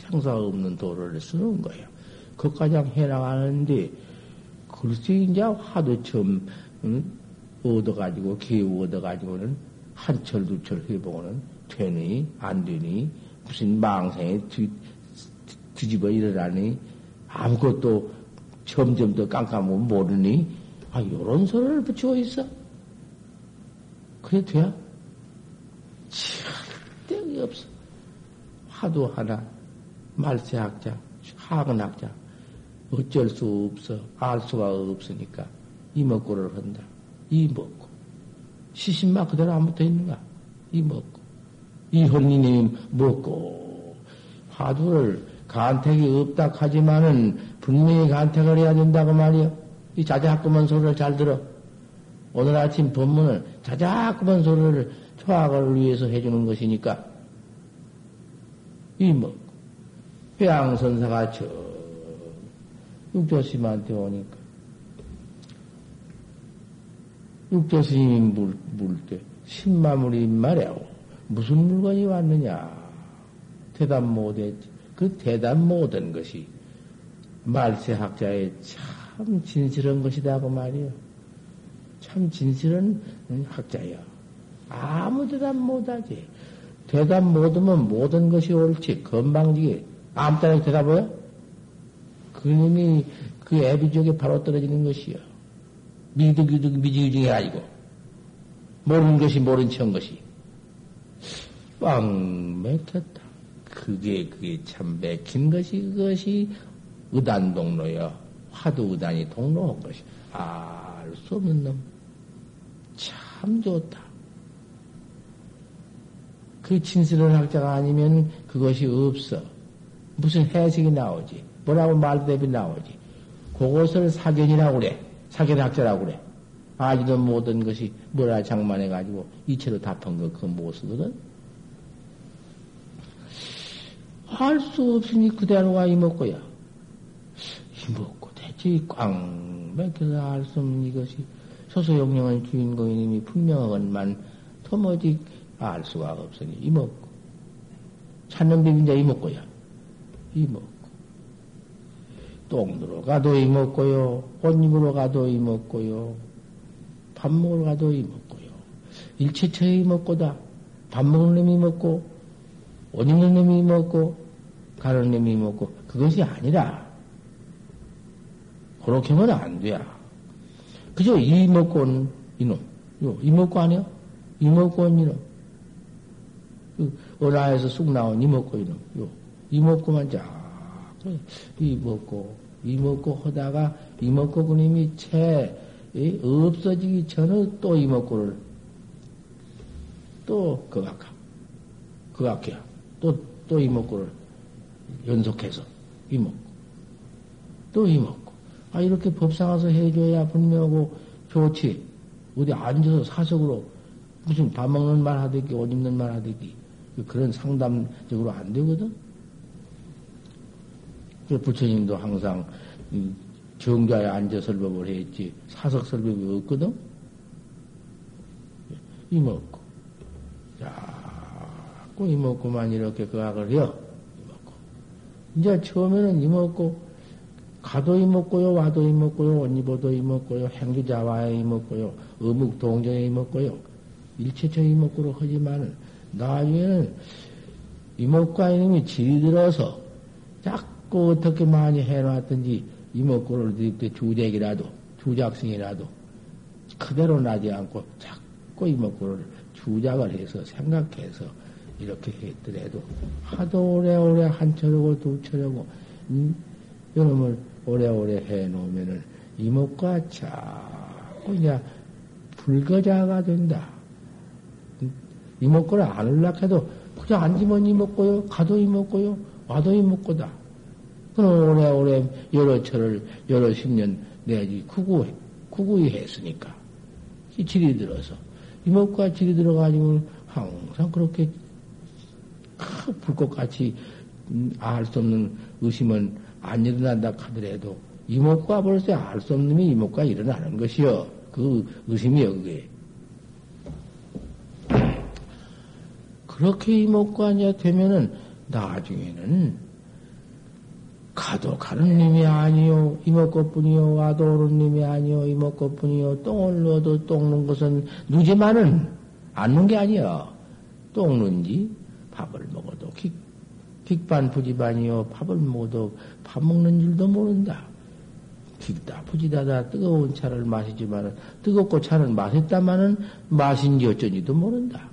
생사 없는 도를 쓰는 거예요. 그까지 해나가는데 글쎄 이제 화도 처음 음, 얻어가지고 기후 얻어가지고는 한철 두철 해보고는 되니 안 되니 무슨 망상에 뒤, 뒤집어 일어나니 아무것도 점점 더 깜깜하면 모르니 아 요런 소리를 붙이고 있어? 그래 돼야? 절대 없어. 화도 하나 말세학자 학은학자. 어쩔 수 없어. 알 수가 없으니까. 이먹고를 한다. 이먹고. 시신마 그대로 안 붙어 있는가? 이먹고. 이 hon리님 먹고. 화두를 간택이 없다 하지만은 분명히 간택을 해야 된다고 말이요. 이 자작구먼 소리를 잘 들어. 오늘 아침 법문을 자작구먼 소리를 초학을 위해서 해주는 것이니까. 이 뭐, 회양선사가 저 육조스님한테 오니까 육조스님이 물, 물 때, 신마물이 말이오. 무슨 물건이 왔느냐? 대답 못했지. 그 대답 못한 것이 말세학자의 참 진실한 것이다 그 말이요. 참 진실한 학자야. 아무 대답 못하지. 대답 못하면 모든 것이 옳지. 건방지게 아무 따라 대답해요? 그놈이 그 애비족에 바로 떨어지는 것이요. 미득이득 미지기중이 아니고 모르는 것이 모른 척한 것이. 빵 맥혔다. 그게 그게 참 맥힌 것이 그것이 의단 동로여 화두 의단이 동로한 것이 알 수 없는 놈. 참 좋다. 그 진실한 학자가 아니면 그것이 없어. 무슨 해석이 나오지. 뭐라고 말대비 나오지. 그것을 사견이라고 그래. 사견학자라고 그래. 아지도 못한 것이 뭐라 장만해가지고 이체로 답한 거 그거 못 쓰거든. 할수 없으니 그대로가 이먹고야. 이먹고 대체 꽝 맥혀서 알 수 없는 이것이 소소영령한 주인공이님이 분명하건만 도무지 알 수가 없으니 이먹고. 찾는 비빈자 이먹고야. 이먹고. 똥으로 가도 이먹고요. 옷 입으러 가도 이먹고요. 밥 먹으러 가도 이먹고요. 일체처에 이먹고다. 밥 먹는 놈이 먹고, 옷 입는 놈이 먹고, 가는 놈이 먹고 그것이 아니라 그렇게 하면 안 돼야. 그저 이 먹고 온 이놈. 이 먹고 아니야? 이 먹고 온 이놈. 그 어라에서 쑥 나온 이 먹고 이놈. 요. 이 먹고만 자. 이 먹고, 이 먹고 하다가 이 먹고 그님이 채 없어지기 전에 또 이 먹고를 또 그각하. 그각해야. 또, 또 이 먹고를 연속해서 이먹고 또 이먹고 아 이렇게 법상 와서 해줘야 분명하고 좋지 어디 앉아서 사석으로 무슨 밥 먹는 말 하듯이 옷 입는 말 하듯이 그런 상담적으로 안 되거든 부처님도 항상 정자에 앉아 설법을 했지 사석 설법이 없거든. 이먹고 자꾸 이먹고만 이렇게 그 악을 해요. 이먹고 이제 처음에는 이먹고 가도 이먹고요, 와도 이먹고요, 옷 입어도 이먹고요, 행주자와에 이먹고요, 어묵 동정에 이먹고요, 일체처 이먹고로 하지만 나중에는 이먹과 이놈이 질이 들어서 자 꾸 어떻게 많이 해놨든지 이먹고를 드립때 주작이라도, 주작성이라도 그대로 나지 않고 자꾸 이먹고를 주작을 해서 생각해서 이렇게 했더라도 하도 오래오래 한 철이고 두 철이고 음, 이놈을 오래오래 해놓으면은 이목과 자꾸 이제 불거자가 된다. 이목구를 안 올락해도 그냥 앉으면 이목고요, 가도 이목고요, 와도 이목고다. 그럼 오래오래 여러 철을 여러 십 년 내지 구구, 구구이 했으니까. 이 질이 들어서. 이목과 질이 들어가지고 항상 그렇게 불꽃같이 음, 알수 없는 의심은 안 일어난다 하더라도 이목과 벌써 알 수 없는 이목과 일어나는 것이요. 그 의심이요, 그게. 그렇게 이목과 이제 되면은 나중에는 가도 가는 님이 아니요 이목것뿐이요 와도 오는 님이 아니요 이목것뿐이요 똥을 넣어도 똥는 것은 누지만은 않는 게 아니여 똥는지 밥을 먹어도 기, 빅반 부지반이요 밥을 먹어도 밥 먹는 줄도 모른다. 빅다 부지다다 뜨거운 차를 마시지만은 뜨겁고 차는 마셨다마는 마신지 어쩐지도 모른다.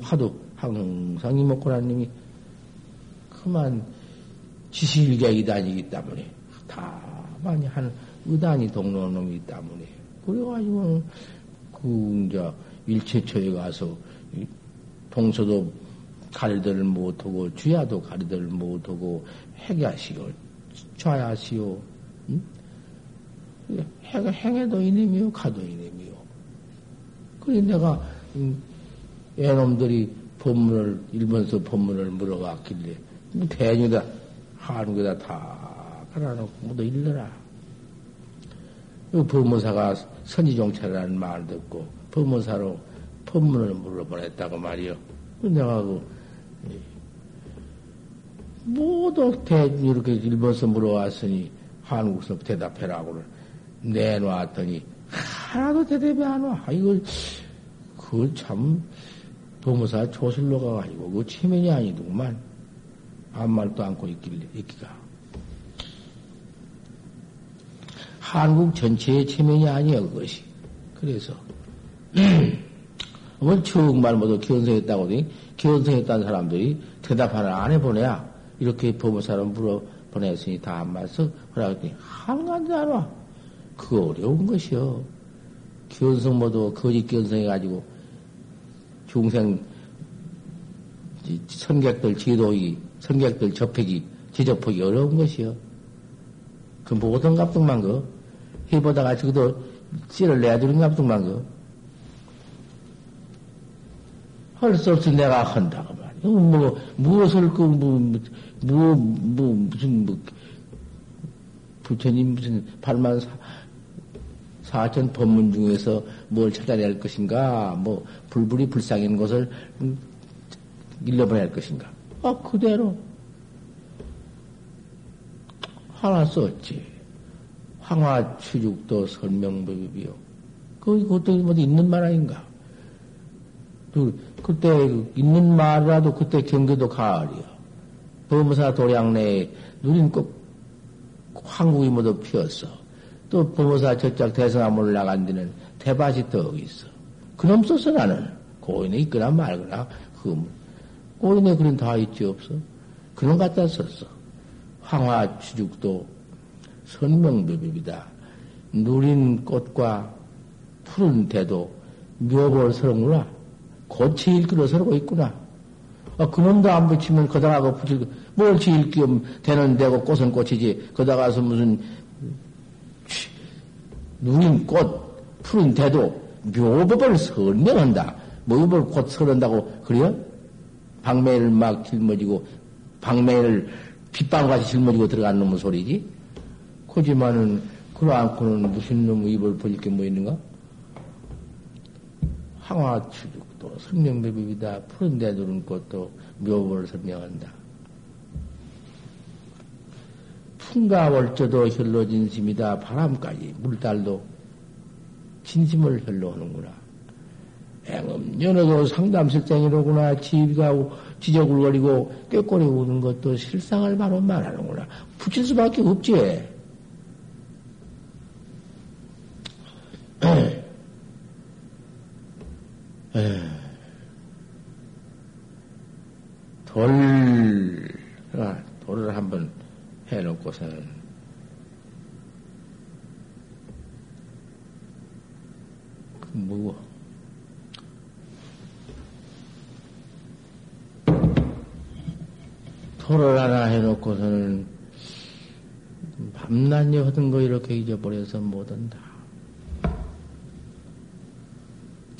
화두 항상 이목고라님이 그만 지실객이 다니기 때문에 다 많이 하는 의단이 동로놈이 때문에. 그래가지고 그 이제 일체처에 가서 동서도 가리들 못하고 주야도 가리들 못하고 해야시오 좌야시오 응? 해가 행해도 이놈이요 가도 이놈이요. 그래 내가 음, 애놈들이 법문을 일본서 법문을 물어갔길래 뭐 대녀다 한국에다 다 갈아놓고 모두 일러라. 법무사가 선지종찰이라는 말을 듣고 법무사로 법문을 물어보냈다고 말이요. 내가 그 모두 대 이렇게 일본서 물어왔으니 한국서 대답해라고 내놓았더니 하나도 대답이 안 와. 이걸 그참 도무사 조실로 가가지고 그 체면이 아니더구만. 아무 말도 않고 있길래, 있기가. 한국 전체의 체면이 아니야, 그것이. 그래서, 뭐 정말 모두 기원성했다고 하더니, 기원성했다는 사람들이 대답 하나 안 해보내야, 이렇게 법무사로 물어 보냈으니 다 안 맞서, 그러라 했더니, 한간도 안 와. 그 어려운 것이요. 기원성 모두 거짓 기원성해가지고, 중생 선객들 지도이, 선객들 접하기, 지접하기 어려운 것이요. 그 모든 갑등만 그, 해보다가 저도 씨를 내주는 갑등만 그. 할수 없이 내가 한다고 말이야. 뭐, 무엇을 그, 뭐, 뭐, 뭐, 무슨, 뭐, 부처님 무슨 발만 사, 사천 법문 중에서 뭘 찾아낼 것인가, 뭐, 불불이 불쌍인 것을 일러보낼 것인가. 아, 그대로. 하나 썼지. 황화 취죽도 설명법이요. 그, 그것도 뭐 있는 말 아닌가. 그, 그때 있는 말이라도 그때 경계도 가을이요. 법무사 도량 내에 누린 꼭 황국이 모두 피었어. 또 법무사 저짝 대성암 올라간 데는 대밭이 더 있어. 그놈 써서 나는 고인에 있거나 말거나 그 고인에 그런 다 있지 없어. 그놈 갖다 썼어. 황화 취죽도 선명법입니다. 누린 꽃과 푸른 대도 묘볼 서는구나. 꽃이 일기로 서르고 있구나. 아, 그놈도 안 붙이면 거다가 붙일, 뭘 지일 겸 되는 데고 꽃은 꽃이지. 거다가서 무슨, 누린 꽃, 푸른 대도 묘법을 설명한다. 묘법을 곧 설한다고 그래요? 방매를 막 짊어지고 방매를 빗방같이 짊어지고 들어가는 놈의 소리지. 하지만은, 그러않고는 무슨 놈의 입을 벌릴 게 뭐 있는가? 항화 추죽도 설명배비이다. 푸른데 두는 것도 묘법을 설명한다. 풍가 월저도 혈로 진심이다. 바람까지 물달도 진심을 혈로 하는구나. 연어도 상담실장이로구나. 지가 지적을거리고 꾀꼬리 우는 것도 실상을 바로 말하는구나. 붙일 수밖에 없지. 돌, 아, 돌을 한번 해놓고서는 그 무거 돌을 하나 해놓고서는 밤낮이 하던 거 이렇게 잊어버려서 못 한다.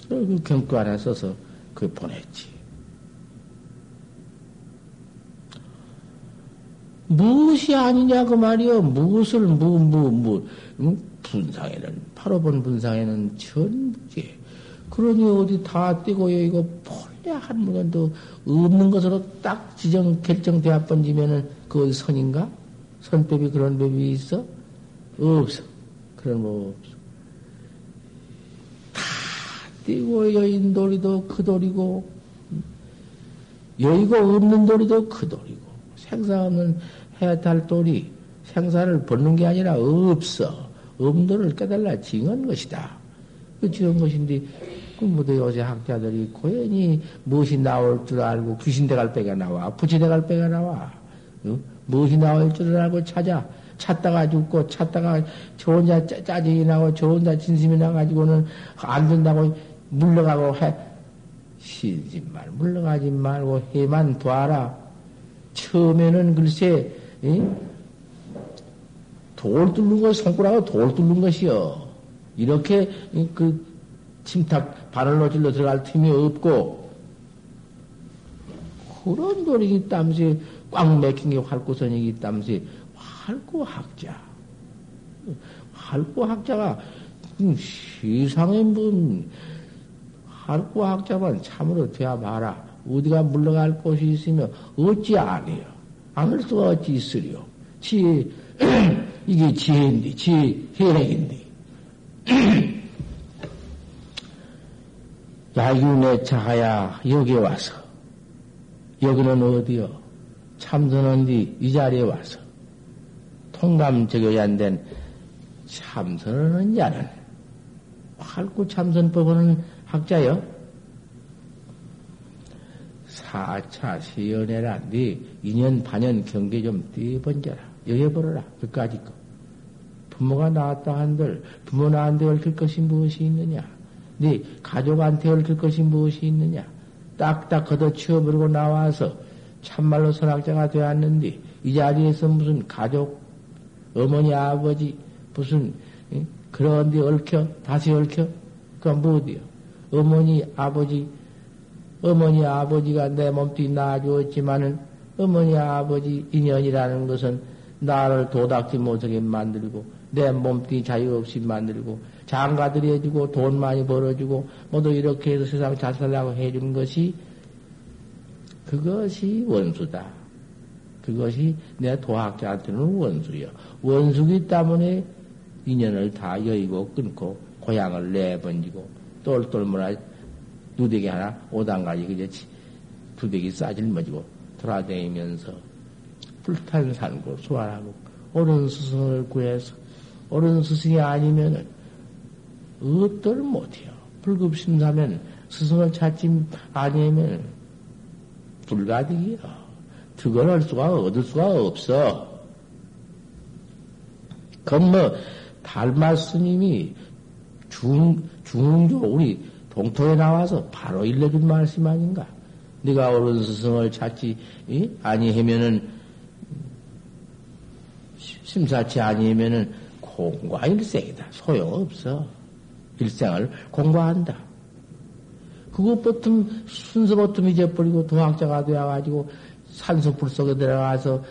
그 경구 하나 써서 그 보냈지. 무엇이 아니냐 그 말이요. 무엇을 무 무 무 분상에는 팔로본 분상에는 전부지. 그러니 어디 다 떼고 여기고 본래 한 물건도 없는 것으로 딱 지정 결정되어 번지면은 그건 선인가? 선법이 그런 법이 있어? 없어. 그런 법 없어. 다 떼고 여인 돌이도 그 돌이고 여의고 없는 돌이도 그 돌이고 생사 없는 해탈 돌이 생사를 벗는 게 아니라 없어. 엄도를 깨달라 징한 것이다. 그 징한 것인데, 그 모두 요새 학자들이 고연히 무엇이 나올 줄 알고 귀신대갈 빼가 나와. 부지대갈 빼가 나와. 어? 무엇이 나올 줄 알고 찾아. 찾다가 죽고, 찾다가 저 혼자 짜 증이 나고, 저 혼자 진심이 나가지고는 안 된다고 물러가고 해. 신심말 물러가지 말고 해만 봐라. 처음에는 글쎄, 돌 뚫는 거, 손가락으로 돌 뚫는 것이요. 이렇게 그 침탁 바늘로 질러 들어갈 틈이 없고, 그런 돌이기 땀시 꽉 맥힌 게 활구선이기 땀시 활구학자. 활구학자가 세상에 뭔 활구학자만 참으로 되어 봐라. 어디가 물러갈 곳이 있으면 어찌 아니요. 안할 수가 어찌 있으리요. 지, 이게 지혜인데, 지, 혜행인데. 야윤의 자하야, 여기 와서. 여기는 어디요? 참선한 뒤 이 자리에 와서. 통감 적용이 안 된 참선하는 자는, 활구 참선법은 학자요. 사차 세연해라. 네 2년 반년 경계 좀 떼번져라. 여해버려라. 그까지 거. 부모가 나왔다 한들 부모 나한테 얽힐 것이 무엇이 있느냐? 네 가족한테 얽힐 것이 무엇이 있느냐? 딱딱 걷어 치워버리고 나와서 참말로 선악자가 되었는데 이 자리에서 무슨 가족, 어머니, 아버지 무슨 그런 데 얽혀 다시 얽혀 그건 뭐디요? 어머니, 아버지 어머니 아버지가 내 몸뚱이 낳아주었지만은 어머니 아버지 인연이라는 것은 나를 도닥지 못하게 만들고 내 몸뚱이 자유 없이 만들고 장가들이 해주고 돈 많이 벌어주고 모두 이렇게 해서 세상 잘 살라고 해주는 것이 그것이 원수다. 그것이 내 도학자한테는 원수요. 원수기 때문에 인연을 다 여의고 끊고 고향을 내번지고 똘똘 몰아 누대기 하나 오단가지 그저 부대기 싸질머지고 돌아다니면서 불탄 산고 소환하고 옳은 스승을 구해서 옳은 스승이 아니면은 어떨 못해요. 불급심사면 스승을 찾지 아니면 불가득이요. 득을 수가 얻을 수가 없어. 그럼 뭐 달마 스님이 중 중조 우리 동토에 나와서 바로 일러준 말씀 아닌가? 네가 옳은 스승을 찾지 이? 아니하면은 심사치 아니하면은 공과 일생이다. 소용없어. 일생을 공부한다. 그것부터 순서부터 잊어버리고 도학자가 되어가지고 산소불 속에 들어가서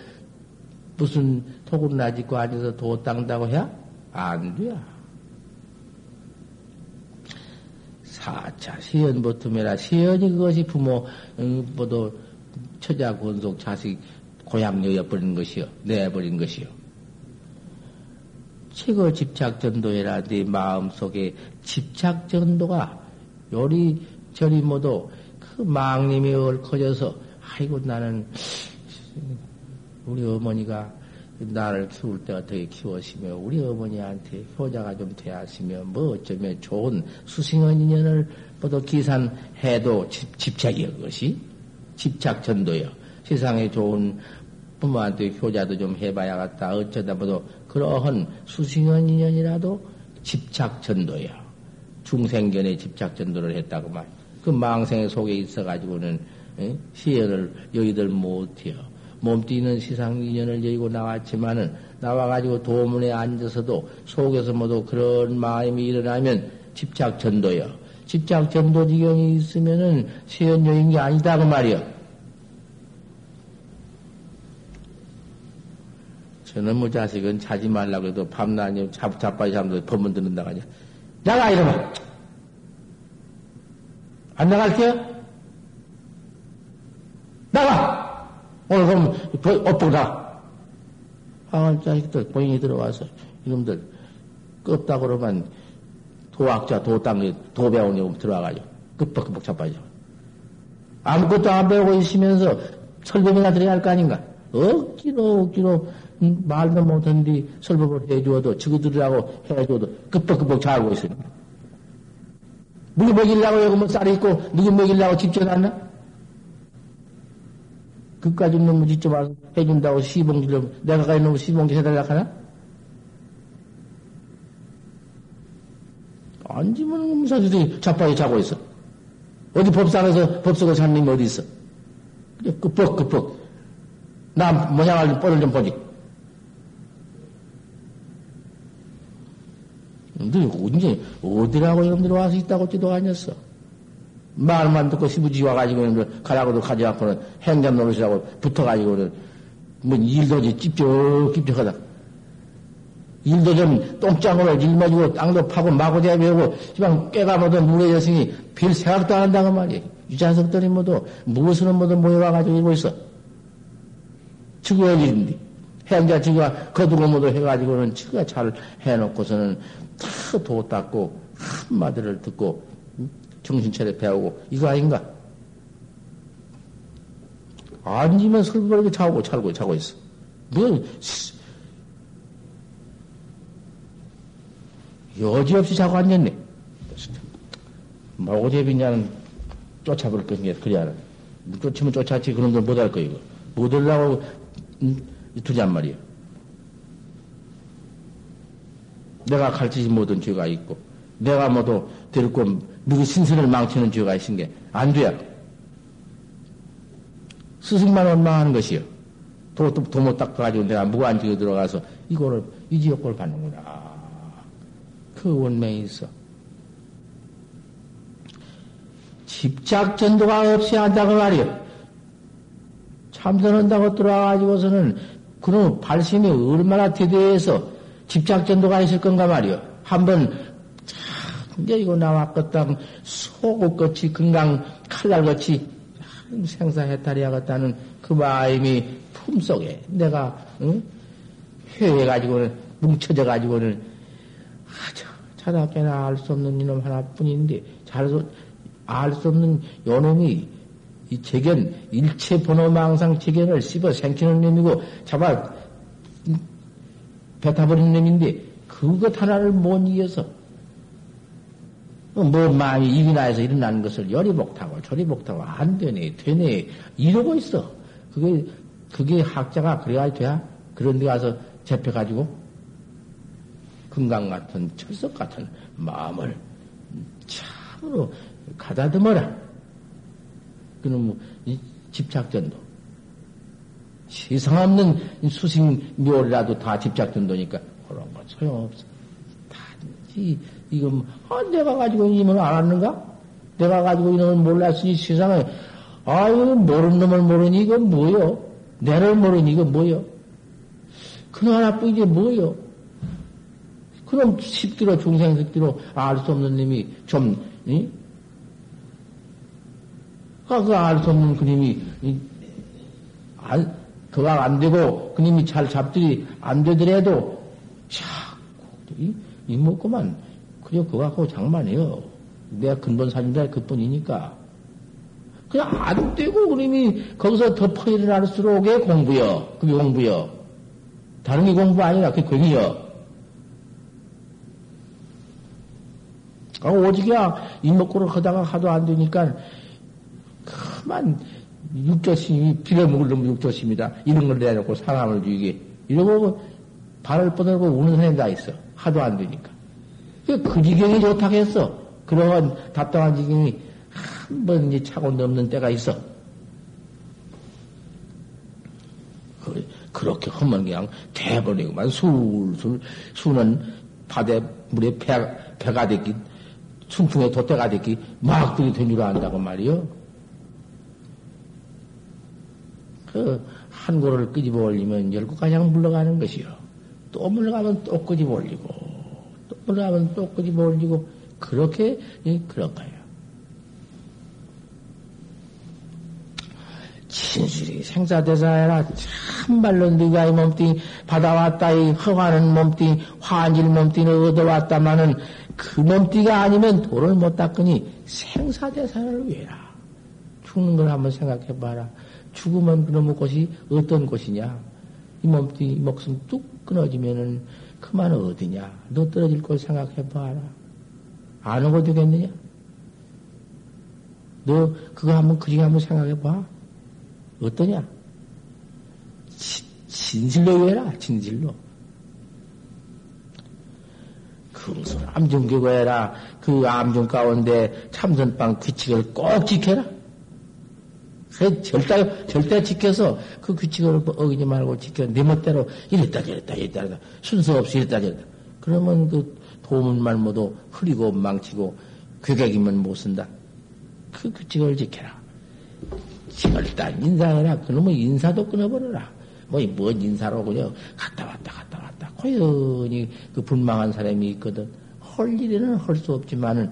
무슨 토구나 짓고 앉아서 도 닦는다고 해야? 안 돼요. 사차 시연 보tum해라. 시연이 그것이 부모, 음, 뭐도 처자 권속 자식 고향 여여버린 것이요. 내버린 것이요. 최고 집착전도해라. 네 마음속에 집착전도가 요리 저리 모두 그 망님이 얽혀져서 아이고 나는 우리 어머니가 나를 키울 때 어떻게 키웠으며 우리 어머니한테 효자가 좀 되었으며 뭐 어쩌면 좋은 수승원 인연을 모두 기산해도 집, 착이여 그것이? 집착 전도여. 세상에 좋은 부모한테 효자도 좀 해봐야겠다. 어쩌다 보도 그러한 수승원 인연이라도 집착 전도여 중생견에 집착 전도를 했다고 말. 그 망생의 속에 있어가지고는 시연을 여의들 못해요. 몸뛰는 시상 인연을 여의고 나왔지만은 나와가지고 도문에 앉아서도 속에서 모두 그런 마음이 일어나면 집착 전도요. 집착 전도 지경이 있으면은 시연 여인 게 아니다 그 말이요. 저놈의 자식은 자지 말라고 해도 밤낮이 자빠지 잠도 법문 듣는다고 하냐. 나가 이러면 안 나갈게요? 나가! 오늘 그럼 엎보다. 황한 자식들, 본인이 들어와서 이놈들 그러면 도학자, 도땅, 도배원 이 들어와가지고 끄뻑끄뻑 자빠져. 아무것도 안 배우고 있으면서 설법이나 들어야 할 거 아닌가? 억지로, 억지로, 음, 말도 못한뒤 설법을 해주어도, 지그들이라고 해줘도 끄뻑끄뻑 잘하고 있으니까. 누구 먹이려고 여기 뭐 쌀이 있고, 누구 먹이려고 집져놨나? 그까지 놈을 직접 와서 해준다고 시봉지를, 내가 가진 놈을 시봉지 해달라고 하나? 앉으면 음사들이 자빠게 자고 있어. 어디 법상에서 법석을 잡는 놈이 어디 있어? 끄뻑끄뻑. 나 모양을 뻔을 좀 보지. 너 언제, 어디라고 이놈들이 와서 있다고 지도 아니었어. 말만 듣고 시부지 와가지고 가라고도 가지 않고는 행전 노릇이라고 붙어가지고는 뭐 일도지 찝쩍찝쩍하다. 일도 좀 똥장으로 일머지고 땅도 파고 마구대 배우고 지방 깨가 모두 물에 졌으니 별 생각도 안 한다고 말이야. 유자석들이 모두 무엇으로 모두 모여와가지고 이러고 있어. 지구의 일인데. 행자 지가 거두고 모두 해가지고는 지가 잘 해놓고서는 다 도 닦고 한마디를 듣고 정신 차려 배우고 이거 아닌가? 앉으면 설거리고 자고 자고 자고 있어. 뭐 여지없이 자고 앉았네. 마고제비냐는 쫓아볼 것이냐 그래야 쫓으면 쫓았지 그놈들 못할 거 이거 못 하려고 음, 두잔 말이야. 내가 가르치지 못한 죄가 있고 내가 모두 데리고 누구 신선을 망치는 죄가 있은 게 안 돼요. 스승만 원망하는 것이요. 도, 도, 도못 닦아가지고 내가 무관지에 들어가서 이거를, 이 지역골을 받는구나. 그 원명이 있어. 집착 전도가 없이 한다고 말이요. 참선한다고 들어와가지고서는 그런 발심이 얼마나 대대해서 집착 전도가 있을 건가 말이요. 한번 이제 이거 나왔겠다. 소고같이 건강 칼날같이 생사해탈이하겠다는 그 마음이 품속에 내가 응? 회해가지고는 뭉쳐져가지고는 아주 자답게나 알 수 없는 이놈 하나뿐인데 알수 없는 요놈이 이 재견 일체 번호망상 재견을 씹어 생기는 놈이고 잡아 뱉어버리는 놈인데 그것 하나를 못 이겨서 뭐 마음이 입이 나해서 일어나는 것을 열이 복타고 저리 복타고 안 되네 되네 이러고 있어. 그게 그게 학자가 그래야 돼야 그런 데 가서 잡혀 가지고 금강 같은 철석 같은 마음을 참으로 가다듬어라. 그놈 집착전도 세상 없는 수식 묘리라도 다 집착전도니까 그런 건 소용없어. 단지 이거, 아, 내가 가지고 이놈을 알았는가? 내가 가지고 이놈을 몰랐으니 세상에, 아유, 모르는 놈을 모르니 이건 뭐요? 내를 모르니 이건 뭐요? 그놈 하나뿐이지 뭐요? 그럼 십기로 중생 십기로 알 수 없는 님이 좀, 이? 그알 수 없는 그님이, 이, 안, 그가 안 되고 그님이 잘 잡들이 안 되더라도, 자꾸, 이, 이 먹고만, 그저 그거 갖고 장만해요. 내가 근본 살인다 그뿐이니까. 그냥 안 되고 그님이 거기서 덮어 일어날수록의 공부여. 그게 공부여. 다른 게 공부 아니라 그게 괜이여. 아, 오직이야, 이먹고를 하다가 하도 안 되니까, 그만, 육조심이, 빌어먹을 놈 육조심이다. 이런 걸 내놓고 사람을 죽이게. 이러고, 발을 뻗어고 우는 사람이 다 있어. 하도 안 되니까. 그 지경이 좋다고 했어. 그러한 답답한 지경이 한 번 이제 차고 넘는 때가 있어. 그렇게 하면 그냥 대버리고만 술술 수는 바대 물에 배, 배가 됐기 순풍에 돛대가 됐기 막 들이댄 줄 안다고 말이요. 그한 고를 끄집어 올리면 열고 가장 물러가는 것이요. 또 물러가면 또 끄집어 올리고 또 물러가면 또 끄집어 올리고 그렇게 그런 거예요. 진실이 생사대사해라 참말로 네가 이 몸뚱이 받아왔다 이 허하는 몸뚱이 환질 몸뚱이를 얻어왔다마는 그 몸띠가 아니면 돌을 못 닦으니 생사대사를 위해라. 죽는 걸 한번 생각해 봐라. 죽으면 그놈의 곳이 어떤 곳이냐? 이 몸띠, 이 목숨 뚝 끊어지면은 그만 어디냐? 너 떨어질 곳 생각해 봐라. 아는 거 되겠느냐? 너 그거 한번 그리 한번 생각해 봐. 어떠냐? 지, 진실로 해라, 진실로. 금수 암중교거해라. 그 암중 가운데 참선방 규칙을 꼭 지켜라. 그 절대, 절대 지켜서 그 규칙을 어기지 말고 지켜. 내 멋대로 이랬다 저랬다 이랬다 저랬다. 순서 없이 이랬다 저랬다. 그러면 그 도문만 모두 흐리고 망치고 괴객이면 못 쓴다. 그 규칙을 지켜라. 절단 인사해라. 그놈의 인사도 끊어버려라. 뭐, 뭔 인사로 그냥 갔다 왔다 갔다 왔다. 고연히 그 분망한 사람이 있거든. 할 일에는 할 수 없지만은,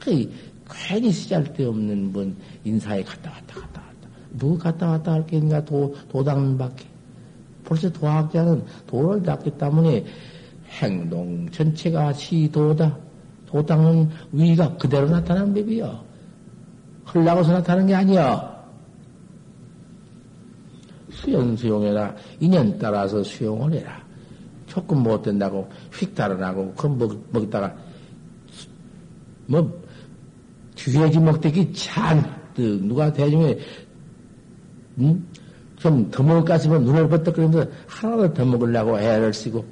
그, 괜히 쓰잘데없는 뭔 인사에 갔다 왔다 갔다 왔다. 뭐 갔다 왔다 할 게인가 도, 도당은 밖에. 벌써 도학자는 도를 닦기 때문에 행동 전체가 시도다. 도당은 위가 그대로 나타난 법이요. 흘라고서 나타나는 게 아니야. 수연 수용해라. 인연 따라서 수용을 해라. 조금 못 된다고 휙 달아나고 그럼 먹, 먹다가 뭐 뒤에지 먹대기 잔뜩 누가 대중에 음? 좀 더 먹을까 싶으면 눈을 버떡거리면서 하나도 더 먹으려고 애를 쓰고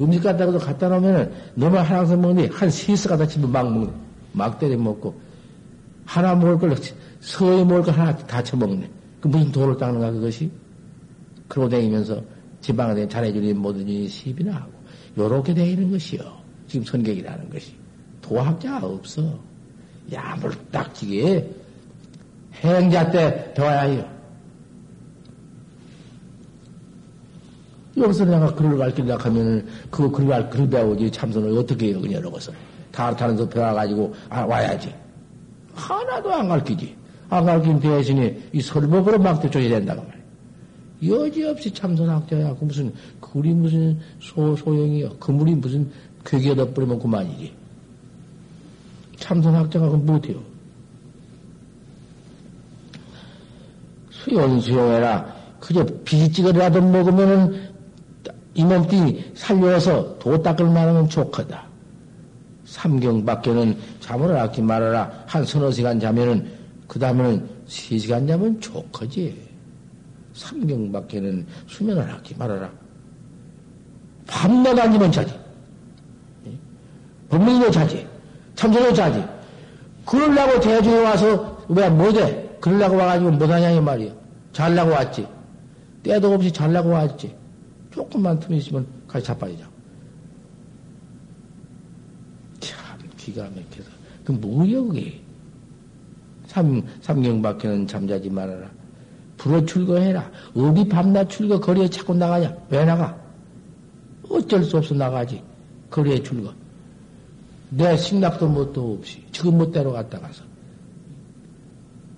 음식 갖다 가 갖다 놓으면은 너무 하나서 먹는데 한 세스 갖다 집어 막 먹네. 막 때려 먹고 하나 먹을 걸 서히 먹을 걸 하나 다 쳐먹네. 그 무슨 도를 닦는가 그것이? 그러고 다니면서 지방에 잘해주니 뭐든지 시비나 하고 요렇게 되는 것이요. 지금 선객이라는 것이. 도학자 없어. 야물딱지게 행자 때 배워야 해요. 여기서 내가 글을 가르치려고 하면은, 그거 글을, 갈, 글 배우지, 참선을 어떻게 해요, 그냥 이러고서. 다르타는서 배워가지고, 아, 와야지. 하나도 안 가르치지. 안 가르친 대신에 이 설법으로 막대줘야 된다고 말이야. 여지없이 참선학자야. 그 무슨, 글이 무슨 소, 소용이요. 그물이 무슨 괴기에 덮버리면 그만이지. 참선학자가 그럼 못해요. 수용, 수용해라. 그저 비지찌개라도 먹으면은 이 몸뚱이 살려서 도 닦을 만하면 좋거다. 삼경 밖에는 잠을 아끼 말아라. 한 서너 시간 자면은 그 다음에는 3시간 자면 좋거지. 삼경 밖에는 수면을 하지 말아라. 밤낮 앉으면 자지. 법문이도 자지. 참선도 자지. 그러려고 대중에 와서 왜 못해? 그러려고 와가지고 못하냐 이 말이야. 잘라고 왔지. 때도 없이 잘라고 왔지. 조금만 틈이 있으면 같이 자빠지자고. 참 기가 막혀서. 그 뭐야 그게. 삼, 삼경밖에는 잠자지 말아라. 불어 출거해라. 어디 밤낮 출거 거리에 자꾸 나가냐? 왜 나가? 어쩔 수 없어 나가지. 거리에 출거. 내 식락도 뭣도 없이 지금 못대로 갔다 가서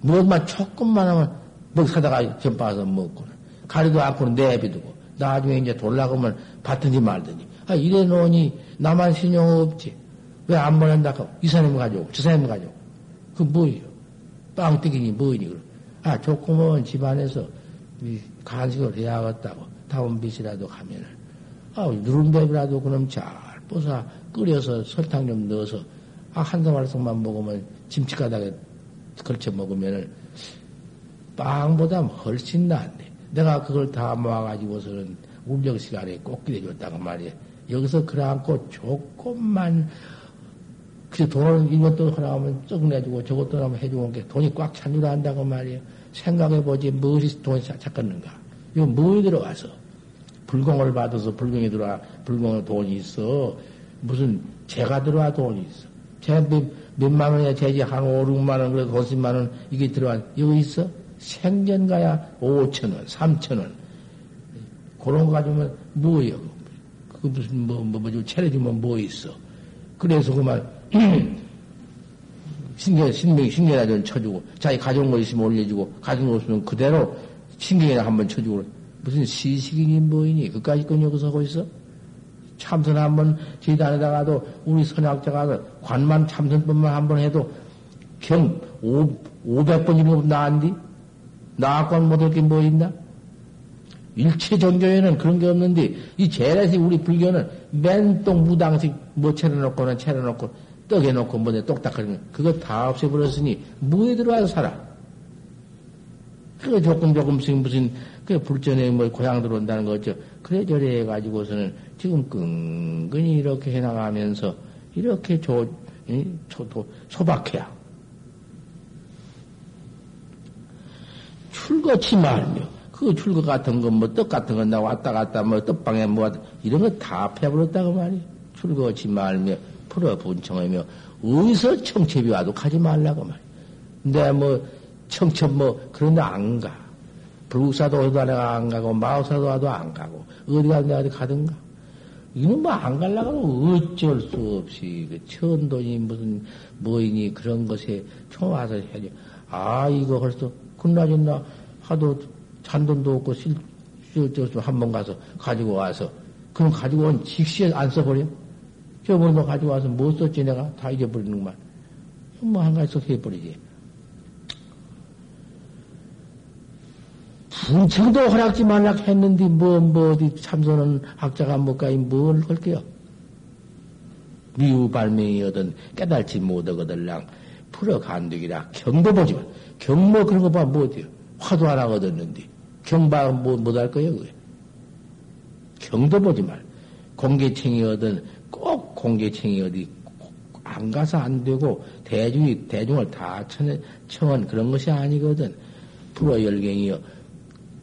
무엇만 조금만 하면 먹 사다가 전파서 먹고 가리도 않고 내비두고 나중에 이제 돌라가면 받든지 말든지. 아 이래 놓으니 나만 신용 없지. 왜 안 보낸다고 이 사람이 가져오고 저 사람이 가져오고. 그 뭐예요? 빵뜨기니 뭐니 그럼 아 조금은 집안에서 간식을 해야겠다고 다운빛이라도 가면은. 아 누른밥이라도 그럼 잘 뽀사 끓여서 설탕 좀 넣어서 아, 한성 알성만 먹으면 김치가닥에 걸쳐 먹으면 빵보다 훨씬 나은데 내가 그걸 다 모아가지고서는 운정 시간에 꼭 기대줬다고 말이야. 여기서 그래갖고 조금만 그 돈을 이것도 하나 하면 쩍 내주고 저것도 하나면 해주고 게 돈이 꽉찬줄 안다고 말이야. 생각해보지 무엇이 돈이 찾겠는가. 이거 뭐에 들어가서 불공을 받아서 불공이 들어와 불공에 돈이 있어. 무슨 재가 들어와 돈이 있어. 재 몇, 몇만 원이야 재지 한 5, 6만 원, 그래도 50만 원 이게 들어와. 이거 있어? 생전 가야 5천 원, 3천 원. 그런 거 가지면 뭐예요? 그 무슨 뭐, 뭐, 뭐, 차려주면 뭐 있어? 그래서 그만, 신경, 신명, 신경이나 좀 쳐주고, 자기 가져온 거 있으면 올려주고, 가져온 거 없으면 그대로 신경이나 한번 쳐주고, 무슨 시식이니 뭐이니, 그까지 건 여기서 하고 있어? 참선 한번 지단에다가도 우리 선학자가 관만 참선법만 한번 해도 경 5, 500번이면 나안디? 나학관 못할 게 뭐 있나? 일체 종교에는 그런 게 없는데, 이 재래시 우리 불교는 맨똥 무당식 뭐 차려놓고는 차려놓고, 떡해놓고 뭐내 똑딱거리는 거, 그거 다 없애버렸으니, 뭐에 들어와서 살아? 그거 조금 조금씩 무슨, 그 불전에 뭐 고향 들어온다는 거죠. 그래 저래 해가지고서는 지금 끈끈이 이렇게 해나가면서 이렇게 조, 조, 소박해야. 출거치 말며, 그 출거 같은 거, 뭐, 떡 같은 거, 나 왔다 갔다, 뭐, 떡방에 뭐, 이런 거 다 패버렸다고 말이야. 출거치 말며, 풀어 분청하며, 어디서 청첩이 와도 가지 말라고 말이야. 근데 뭐, 청첩 뭐, 그런 데안 가. 불국사도 어디도 내가 안 가고, 마우사도 와도 안 가고, 어디 가든 내가 어디 가든가. 이는 뭐안 갈라고 어쩔 수 없이 그 천돈이 무슨 뭐이니 그런 것에 총와서 해야지. 아 이거 벌써 끝나졌나 하도 잔돈도 없고 실저한 번 가서 가지고 와서 그럼 가지고 온 직시에 안 써버려? 저번에 너 가지고 와서 뭐 썼지 내가 다 잊어버리는구만. 뭐 한 가지 써 해버리지. 분청도 허락지 말라 했는데, 뭐, 뭐, 어디 참선은 학자가 뭐까지 뭘 할게요? 미우 발명이 얻은 깨달지 못하거들랑 풀어 간득이라 경도 보지만, 경뭐 그런 거 봐면 뭐 어때요? 화도 하나 얻었는데, 경바 뭐, 못할 거예요, 그게. 경도 보지 말. 공개청이 얻은 꼭 공개청이 어디 안 가서 안 되고, 대중이, 대중을 다 청, 청은 그런 것이 아니거든. 불어 열갱이여.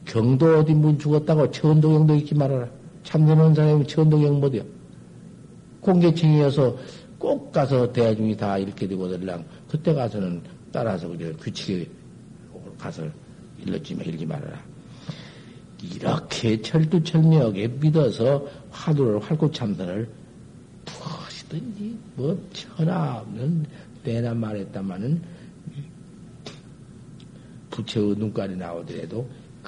경도 어디 문 죽었다고 천도경도 잊지 말아라. 참선한 사람이 천도경 못해요. 공개층이어서 꼭 가서 대중이 다 이렇게 되고 들랑 그때 가서는 따라서 그냥 규칙에 가서 일렀지만 일지 말아라. 이렇게 철두철미하게 믿어서 화두를 활구 참선을 무엇이든지 뭐 천하 없는 때나 말했다마는 부처의 눈깔이 나오더라도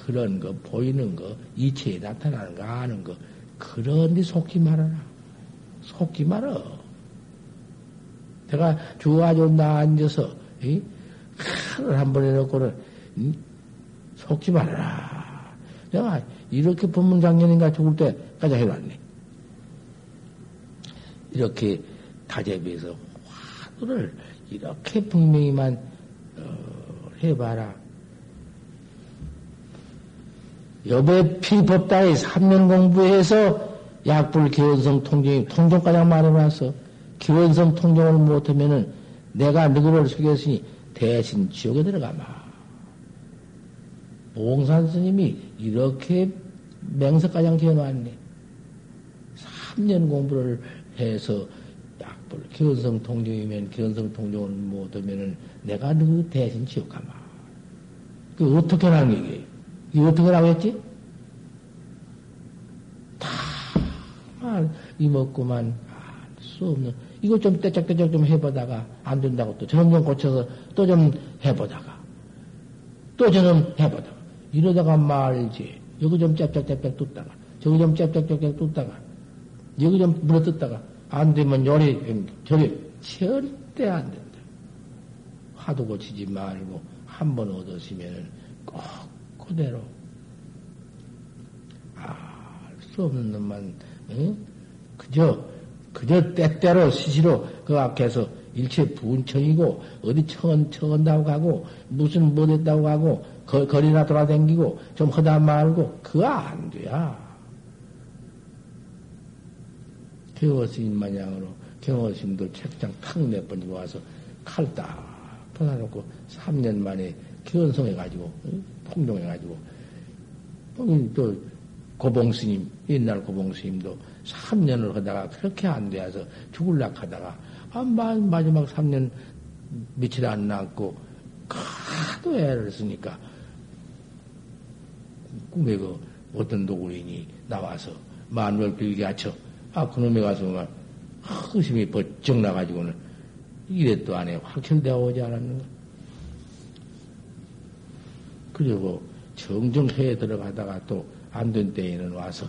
그런 거, 보이는 거, 이체에 나타나는 거, 아는 거, 그런 데 속지 말아라. 속지 말어. 내가 좋아가지고 나 앉아서, 이? 칼을 한 번 해놓고는, 이? 속지 말아라. 내가 이렇게 법문장년인가 죽을 때까지 해놨네. 이렇게 다재비해서 화두를 이렇게 분명히만 어, 해봐라. 여배 피법다에 3년 공부해서 약불 기원성 통정, 통정가장 말해놨어. 기원성 통정을 못하면은 내가 누구를 속였으니 대신 지옥에 들어가마. 몽산 스님이 이렇게 맹석가장 지어놨네. 3년 공부를 해서 약불 기원성 통정이면 기원성 통정을 못하면은 내가 누구 대신 지옥 가마. 그 어떻게 하는 얘기예요? 이거 어떻게 하라고 했지? 다, 아, 이먹고만, 아, 수 없는. 이거 좀 떼짝떼짝 좀 해보다가 안 된다고 또좀 고쳐서 또 좀 해보다가 또 저놈 해보다가 이러다가 말지. 여기 좀 짭짭짭짭 뜯다가 저기 좀 짭짭짭짭 뜯다가 여기 좀 물어 뜯다가 안 되면 요리, 저리 절대 안 된다. 화도 고치지 말고 한 번 얻었으면 꼭 그대로 알수 없는 놈만 응? 그저 그저 때때로 시시로 그 앞에서 일체 분청이고 어디 청은 청은다고 가고 무슨 못했다고 가고 거, 거리나 돌아다니고 좀 하다 말고 그거 안 돼야. 경호스님 마냥으로 경호스님도 책장 탁 내번지고 와서 칼 딱 퍼놔놓고 3년 만에 견성해가지고 통종해가지고. 또 고봉스님 옛날 고봉스님도 3년을 하다가 그렇게 안 돼서 죽을락 하다가 아, 마지막 3년 며칠 안 남고 하도 애를 쓰니까 꿈에 그 어떤 노구인이 나와서 만월 빌게 하쳐 아 그놈에 가서 막 허심이 버쩍 나가지고는 이래도 안에 확철되어 오지 않았는가 그리고 정정해에 들어가다가 또 안 된 때에는 와서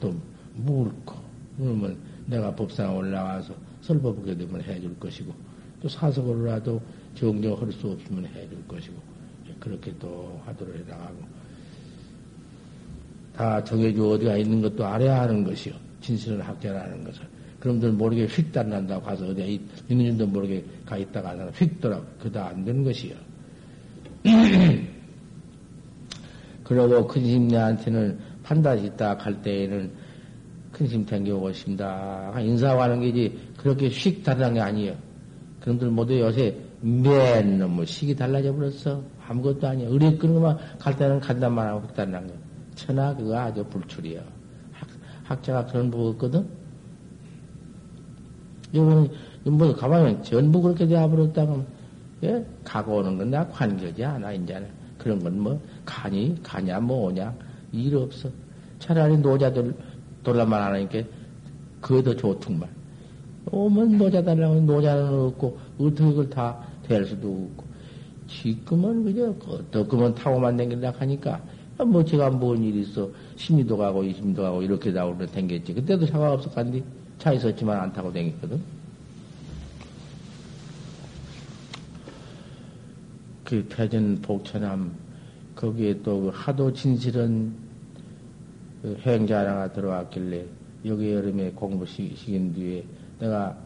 또 물고 그러면 내가 법상 올라와서 설법하게 되면 해줄 것이고 또 사석으로라도 정정할 수 없으면 해줄 것이고 그렇게 또 하도록 해나가고 다 정해주 어디가 있는 것도 알아야 하는 것이요. 진실을 학자라는 것을. 그럼들 모르게 휙 달난다고 가서 어디에 있는 줄도 모르게 가 있다가 휙 돌아 그다 안 되는 것이요 그러고 큰 심 내한테는 판단이 있다 갈 때에는 큰심 탱겨오고 싶다. 인사하는 게지 그렇게 휙 달라는 게 아니에요. 그놈들 모두 요새 맨 놈의 식이 달라져 버렸어. 아무것도 아니야. 의뢰 끄는 것만 갈 때는 간단만 하고 휙 달라는 거. 천하 그거 아주 불출이야. 학, 학자가 그런 거 없거든? 이거는, 뭐, 가만히 전부 그렇게 되어버렸다고, 예? 가고 오는 건 나 관계지 않아, 이제는. 그런 건 뭐, 가니, 가냐, 뭐냐, 일 없어. 차라리 노자들 돌라만 하니까 그게 더 좋더만. 오면 노자 달라고 노자는 없고, 어떻게 그걸 다 될 수도 없고. 지금은 그저, 어떻게면 타고만 댕길라 하니까, 뭐 제가 뭔 일이 있어. 심리도 가고, 이심도 가고, 이렇게 나오면 댕겼지. 그때도 차가 없었간디. 차 있었지만 안 타고 댕겼거든. 그 태전 복천함, 거기에 또그 하도 진실은 그 행자 하나가 들어왔길래 여기 여름에 공부 시킨 뒤에 내가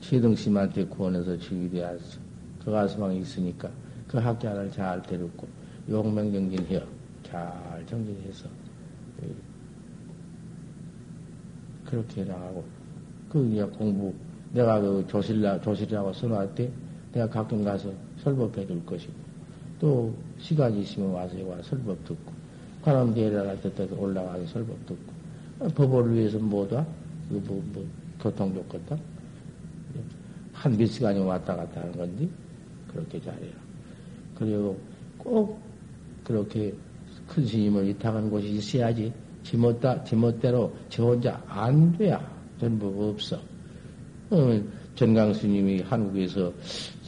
최등심한테 구원해서 주기 되었어. 그 가수망이 있으니까 그 학자를 잘 데렸고 용맹정진해요. 잘 정진해서 그렇게 나가고 그 이제 공부 내가 그 조실라 조실이라고 때 내가 가끔 가서 설법해 줄 것이고 또 시간이 있으면 와서 와 설법 듣고 관람 대회를 듣다 올라가서 설법 듣고 법을 위해서 뭐다 그 뭐, 뭐 교통 좋겠다 한 몇 시간이 왔다 갔다 하는 건데 그렇게 잘해요. 그리고 꼭 그렇게 큰 스님을 위탁하는 곳이 있어야지 지멋다 지멋대로 저 혼자 안 돼야 전부 없어. 어, 전강 스님이 한국에서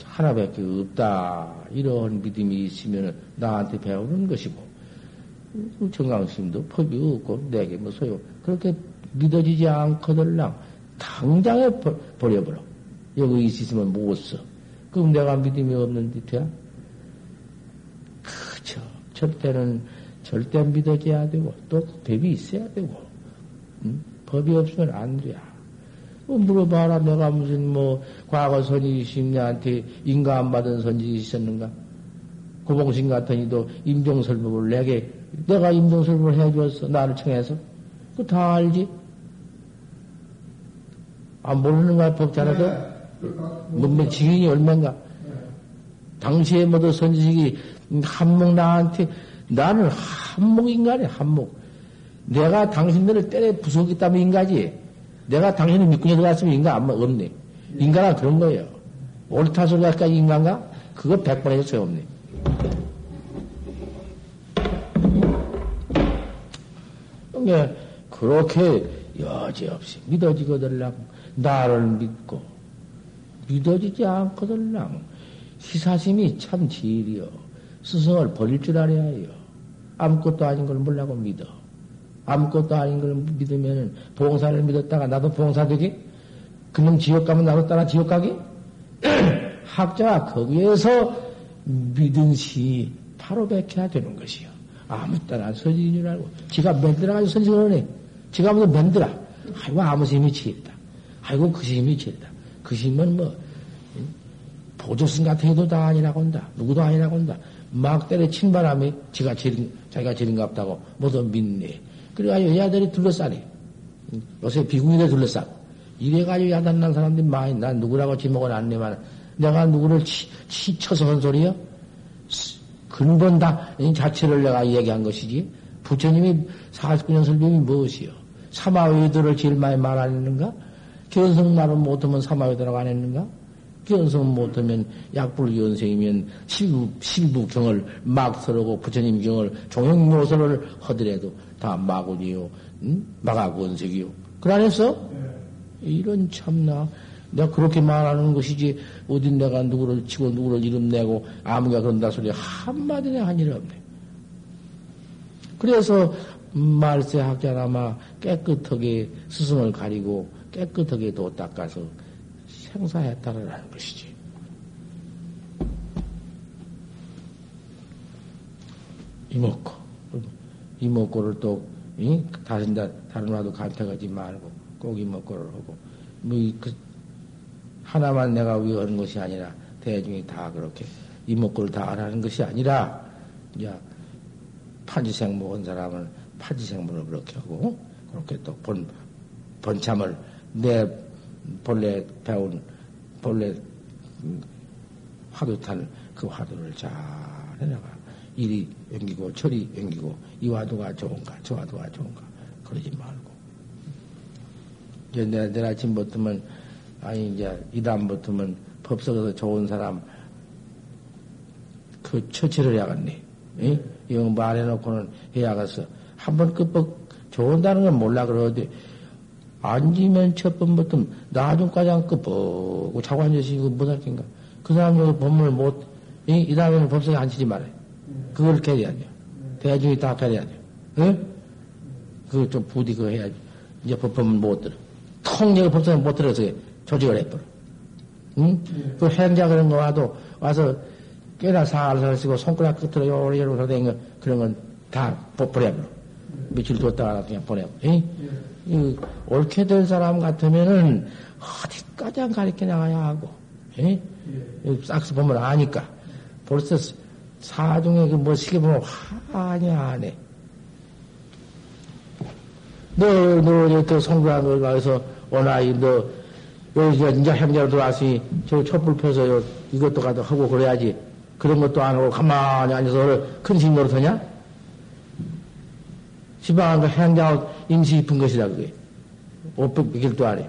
하나밖에 없다. 이런 믿음이 있으면 나한테 배우는 것이고, 정강 스님도 법이 없고, 내게 뭐 소용. 그렇게 믿어지지 않거들랑 당장에 버려버려. 여기 있으면 못 써. 그럼 내가 믿음이 없는 듯이야? 그죠. 절대는, 절대 믿어져야 되고, 또 법이 있어야 되고, 응? 법이 없으면 안 돼. 뭐 물어봐라. 내가 무슨 뭐 과거 선지심 내한테 인가 안 받은 선지 있었는가? 고봉신 같은 이도 임종설법을 내게 내가 임종설법을 해주었어. 나를 청해서. 그 다 알지? 아, 모르는가, 법자라도? 네. 뭐, 뭐, 증인이 얼마인가? 당시에 모두 선지식이 한몫 나한테, 나는 한몫 인간이야, 한몫. 내가 당신들을 때려 부수겠다면 인가지. 내가 당신을 밑궁에 들어갔으면 인간 아무 없네. 인간은 그런 거예요. 옳다 소리까지 인간가? 그거 백번 해서 소용없네. 그러니까 그렇게 여지없이 믿어지거들랑 나를 믿고 믿어지지 않거들랑 희사심이 참 지일이요. 스승을 버릴 줄 알아야 해요. 아무것도 아닌 걸 몰라고 믿어. 아무것도 아닌 걸 믿으면 봉사를 믿었다가 나도 봉사 되기? 그놈 지옥 가면 나도 따라 지옥 가기? 학자가 거기에서 믿은 시 바로 백해야 되는 것이요. 아무 따라 서지인 줄 알고. 지가 맨들어가지고 선생을 해. 지가 무슨 맨들어. 아이고, 아무 힘이 치다. 아이고, 그 힘이 치다. 그 힘은 뭐, 보조승 같은 해도 다 아니라고 한다. 누구도 아니라고 한다. 막 때려 친 바람에 지가 제린, 자기가 제린갑다고 모두 믿네. 그래가지고 여자들이 둘러싸네. 요새 비구니들 둘러싸고. 이래가지고 야단난 사람들이 많이, 난 누구라고 지목을 안 내만, 내가 누구를 치, 치, 쳐서 한 소리요? 근본 다, 자체를 내가 얘기한 것이지. 부처님이 49년 설명이 무엇이요? 사마위들을 제일 많이 말하는가? 견성 말은 못하면 사마위들라고 안 했는가? 견성 못하면 약불견성이면 실부, 실부경을 막 서르고 부처님 경을 종영모선을 하더라도 다 마군이요, 응? 마가권색이요. 그 안에서 이런 참나 내가 그렇게 말하는 것이지 어딘 내가 누구를 치고 누구를 이름 내고 아무가 그런다 소리 한마디내 한일 없네. 그래서 말세 학자나마 깨끗하게 스승을 가리고 깨끗하게 도 닦아서 생사했다라는 것이지. 이먹고 이먹고를 또 이? 다른 다 다른 와도 간택하지 말고 꼭 이먹고를 하고 뭐 그 하나만 내가 위하는 것이 아니라 대중이 다 그렇게 이목구를 다 하라는 것이 아니라 이제 파지생 먹은 사람은 파지생문을 그렇게 하고 그렇게 또 본 번참을 내 본래 배운 본래 화두 탄 그 화두를 잘 해나가 이리 옮기고 저리 옮기고 이 화두가 좋은가 저 화두가 좋은가 그러지 말고 이제 내가 내일 아침부터면 아니, 이제, 이다음부터는 법석에서 좋은 사람, 그 처치를 해야겠네. 예? 이거 말해놓고는 해야겠어. 한번 끝뻑 좋은다는 건 몰라 그러는데, 앉으면 첫 번부터 나중까지 안 끝뻑고 자고 이거 못할 낀가. 그 사람 여기 법문을 못, 이, 이 다음에는 법석에 앉히지 말아요. 그걸 캐야 돼요. 대중이 다 캐야 돼요. 예? 그거 좀 부디 그거 해야지. 이제 법문 못 들어. 통역을 법석에 못 들어서 조직을 해버려. 응? 그 행자 그런 거 와도 와서 꽤나 살살 쓰고 손가락 끝으로 요리요리 소대는 거 그런 건 다 보내버려. 며칠 뒀다가 그냥 보내버려. 응? 이, 옳게 된 사람 같으면은 어디까지 가르쳐 나가야 하고, 응? 싹스 보면 아니까. 벌써 사중에 그뭐 시계 보면 화냐 하네. 너, 너, 저, 송구한 걸 가서, 오나이, 너, 여기 이제 행자로 들어왔으니 저 촛불 펴서 요 이것도 가도 하고 그래야지. 그런 것도 안 하고 가만히 앉아서 큰신 노릇하냐? 지방한 거 행자 인시 깊은 것이다, 그게. 500, 100일도 안 해.